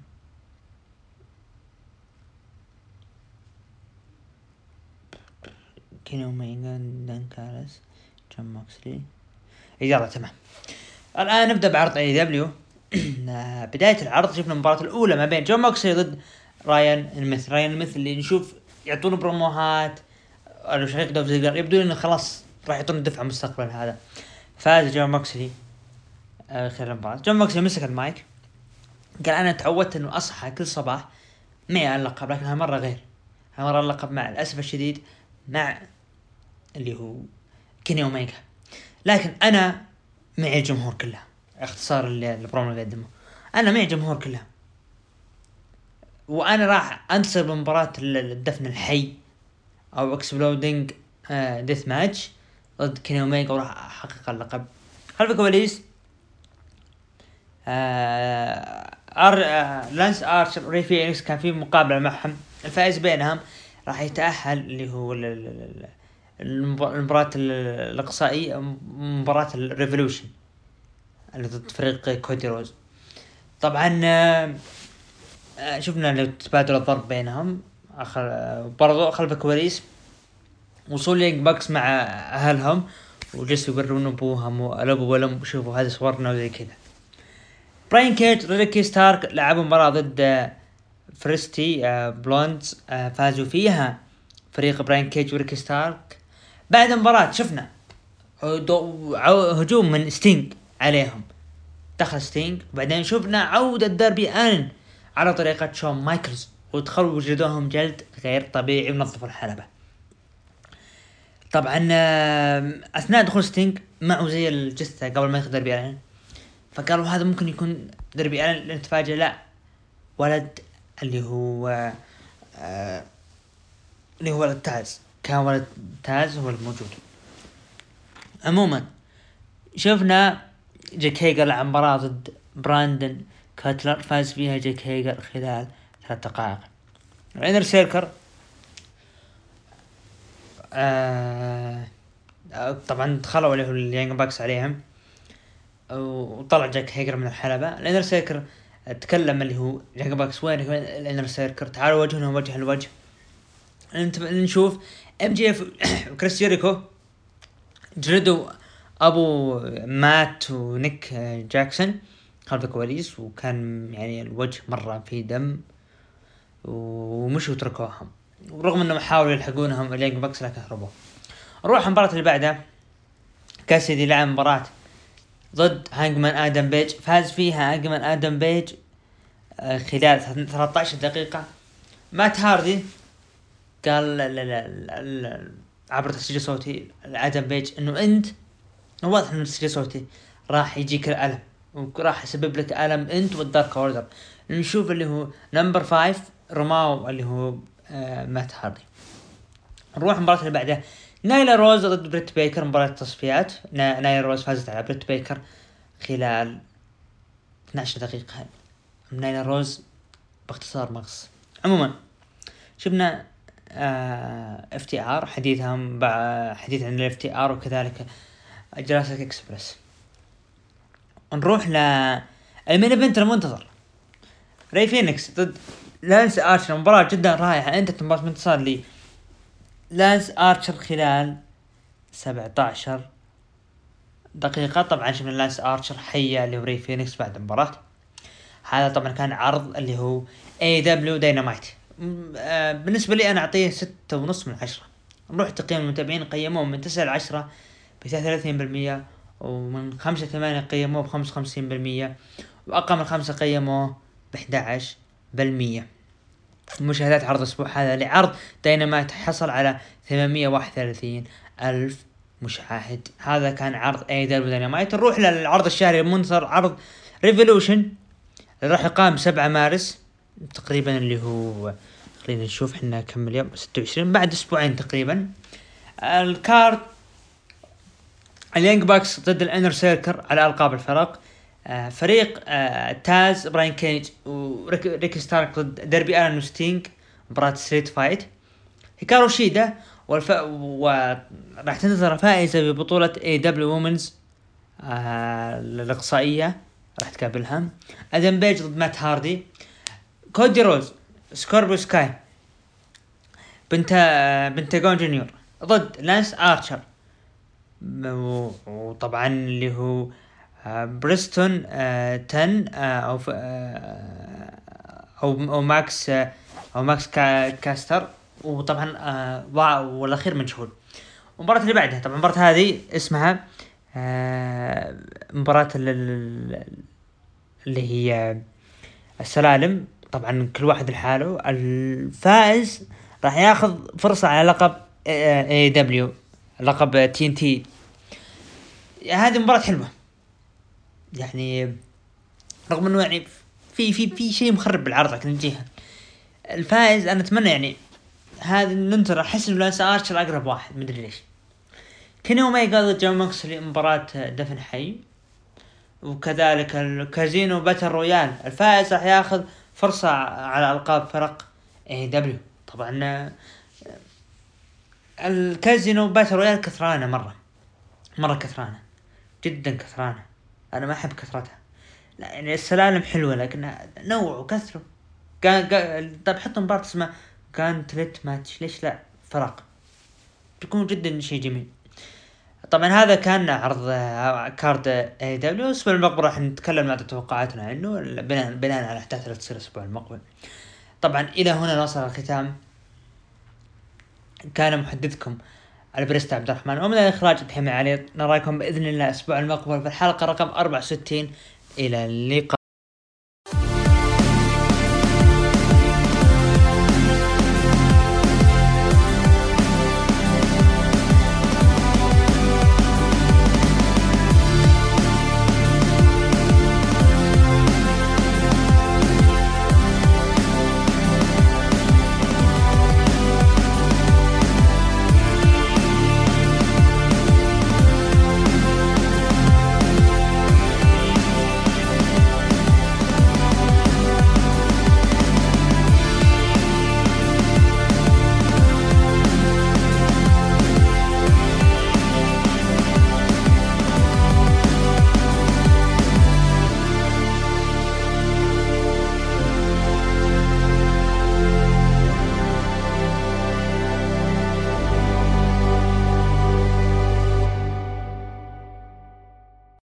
كيني اوميجا دان كارس جون موكسلي يلا تمام الان نبدا بعرض AEW بداية العرض شفنا المباراة الأولى ما بين جون موكسلي ضد رايان نيميث رايان نيميث اللي نشوف يعطون بروموهات شقيق دوف زيجلر يبدو انه خلاص راح يعطون دفعة مستقبلا هذا فاز جون موكسلي خلال المباراة جون موكسلي مسك المايك قال أنا تعودت إنه أصحى كل صباح معي اللقب لكن هالمره غير. هالمره اللقب مع الأسف الشديد مع اللي هو كيني اوميجا لكن أنا معي الجمهور كله اختصار البرومو اللي قدمه أنا معي الجمهور كله وأنا راح انتصر بمباراة الدفن الحي أو exploding death match ضد كيني اوميجا وراح أحقق اللقب. خلف الكواليس ار آه لانس آرشر وراي فينيكس كان في مقابلة معهم. الفائز بينهم راح يتأهل اللي هو المباراة الأقصائية مباراة ال Revolution اللي ضد فريق كودي روز. طبعا آه شفنا لو تبادل الضرب بينهم برضو خلف الكواليس. وصول اليانج باكس مع أهلهم وجلسوا يورون أبوهم والابو والام شوفوا هذه صورنا وزي كذا. براين كيج ريكي ستارك لعبوا مباراة ضد فارستي بلوندز فازوا فيها فريق براين كيج وريكي ستارك بعد المباراة شفنا هجوم من ستينج عليهم. دخل ستينج وبعدين شفنا عودة داربي الن على طريقة شون مايكلز ودخلوا وجدوهم جلد غير طبيعي ونظفوا الحلبة. طبعا أثناء دخول ستينج معه زي الجثة قبل ما داربي آلن فقالوا هذا ممكن يكون داربي الن تفاجئ لا. ولد اللي هو آه اللي هو ولد تاز. كان ولد تاز هو الموجود عموما شفنا جاك هيجر لعب مباراة ضد براندن كاتلر فاز فيها جاك هيجر خلال ثلاث دقائق. ال Inner Circle آه طبعا دخلوا اللي هو اليانج باكس عليهم. وطلع جاك هيجر من الحلبة. ال Inner Circle تكلم اللي هو يانج باكس وين ال Inner Circle تعالوا وجهنا وجه لوجه. نشوف MJF وكريس جيريكو. جلدوا أبو مات ونيك جاكسون. خلف الكواليس وكان يعني الوجه مرة في دم. ومشوا وتركوهم ورغم إنهم حاولوا يلحقونهم باكس لكن هربوا نروح المباراة اللي بعدها. كاسيدي لعب مباراة ضد هانجمان آدم بيج. فاز فيها هانجمان آدم بيج آه، خلال 13 دقيقة. مات هاردي قال لا لا لا عبر تسجيل صوتي لآدم بيج إنه أنت واضح من تسجيل صوتي راح يجيك الألم وراح يسبب لك ألم أنت وال Dark Order نشوف اللي هو number five روماو اللي هو آه مات هاردي. نروح المباراة اللي بعدها. نايلا روز ضد بريت بيكر مباراة تصفيات. نايلا روز فازت على بريت بيكر خلال 12 دقيقة. نايلا روز باختصار مغص. عموما شفنا FTR حديثهم حديث عن ال FTR وكذلك Jurassic Express نروح لل main event المنتظر. Rey Fenix ضد لانس ارشر مباراة جدا رائعة. أنت مباراة انتصار لي. لانس آرشر خلال 17 دقيقة. طبعا شفنا لانس آرشر حيا ل Rey Fenix بعد المباراة. هذا طبعا كان عرض اللي هو AEW Dynamite بالنسبة لي أنا أعطيه ستة ونص من عشرة. نروح تقييم المتابعين. قيموه من تسعة لعشرة بثلاثين بالمية ومن خمسة ثمانية قيموه بخمسة وخمسين بالمية وأقل من خمسة قيموه عشر بالمية. مشاهدات عرض الأسبوع هذا لعرض داينامايت حصل على ثمانمية واحد وثلاثين ألف مشاهد. هذا كان عرض AEW Dynamite. نروح للعرض الشهري المنصر عرض Revolution راح يقام سبعة مارس تقريبا اللي هو خلينا نشوف إحنا كم اليوم؟ ستة وعشرين. بعد أسبوعين تقريبا. ال card ال Young Bucks ضد ال Inner Circle على ألقاب الفرق فريق آه Taz براين كيج وريكي ستارك ضد ديربي آلان وستينج مباراة street fight. هيكارو شيدا والف... وراح تنتظر فائزة ببطولة AEW women's آه الإقصائية راح تقابلها أدم بيج ضد مات هاردي. كودي روز سكوربو سكاي بنت بنتاجون جونيور ضد لانس آرشر. وطبعا اللي هو آه، بريستون آه، تن آه، أو أو أو ماكس أو ماكس كاستر. وطبعا والأخير مجهول المباراة اللي بعدها طبعا المباراة هذه اسمها مباراة اللي هي السلالم. طبعا كل واحد لحاله. الفائز راح ياخذ فرصة على لقب AEW لقب TNT هذه مباراة حلوة. يعني رغم إنه يعني في في في شيء مخرب بالعرض لكن الجهة الفائز أنا أتمنى يعني هذا ننتظر أحس إنه لانس آرشر أقرب واحد مدري ليش. كيني اوميجا ضد جون موكسلي مباراة دفن حي. وكذلك ال Casino Battle Royale. الفائز راح ياخذ فرصة على ألقاب فرق AEW طبعا ال Casino Battle Royale كثرانة مرة. مرة كثرانة. جدا كثرانة. أنا ما أحب كثرتها. لا يعني السلالم حلوة لكن نوع وكثرة. طيب حطوا مباراة اسمها gauntlet match. ليش لا؟ فرق بيكون جدا شيء جميل. طبعا هذا كان عرض card AEW الأسبوع المقبل راح نتكلم عن توقعاتنا عنه بناء بناء على الاحداث اللي تصير الأسبوع المقبل. طبعا إلى هنا نصل الختام. كان محدثكم البريست عبد الرحمن. ومن الإخراج دحيم علي نراكم بإذن الله الأسبوع المقبل في الحلقة رقم 64 إلى اللقاء.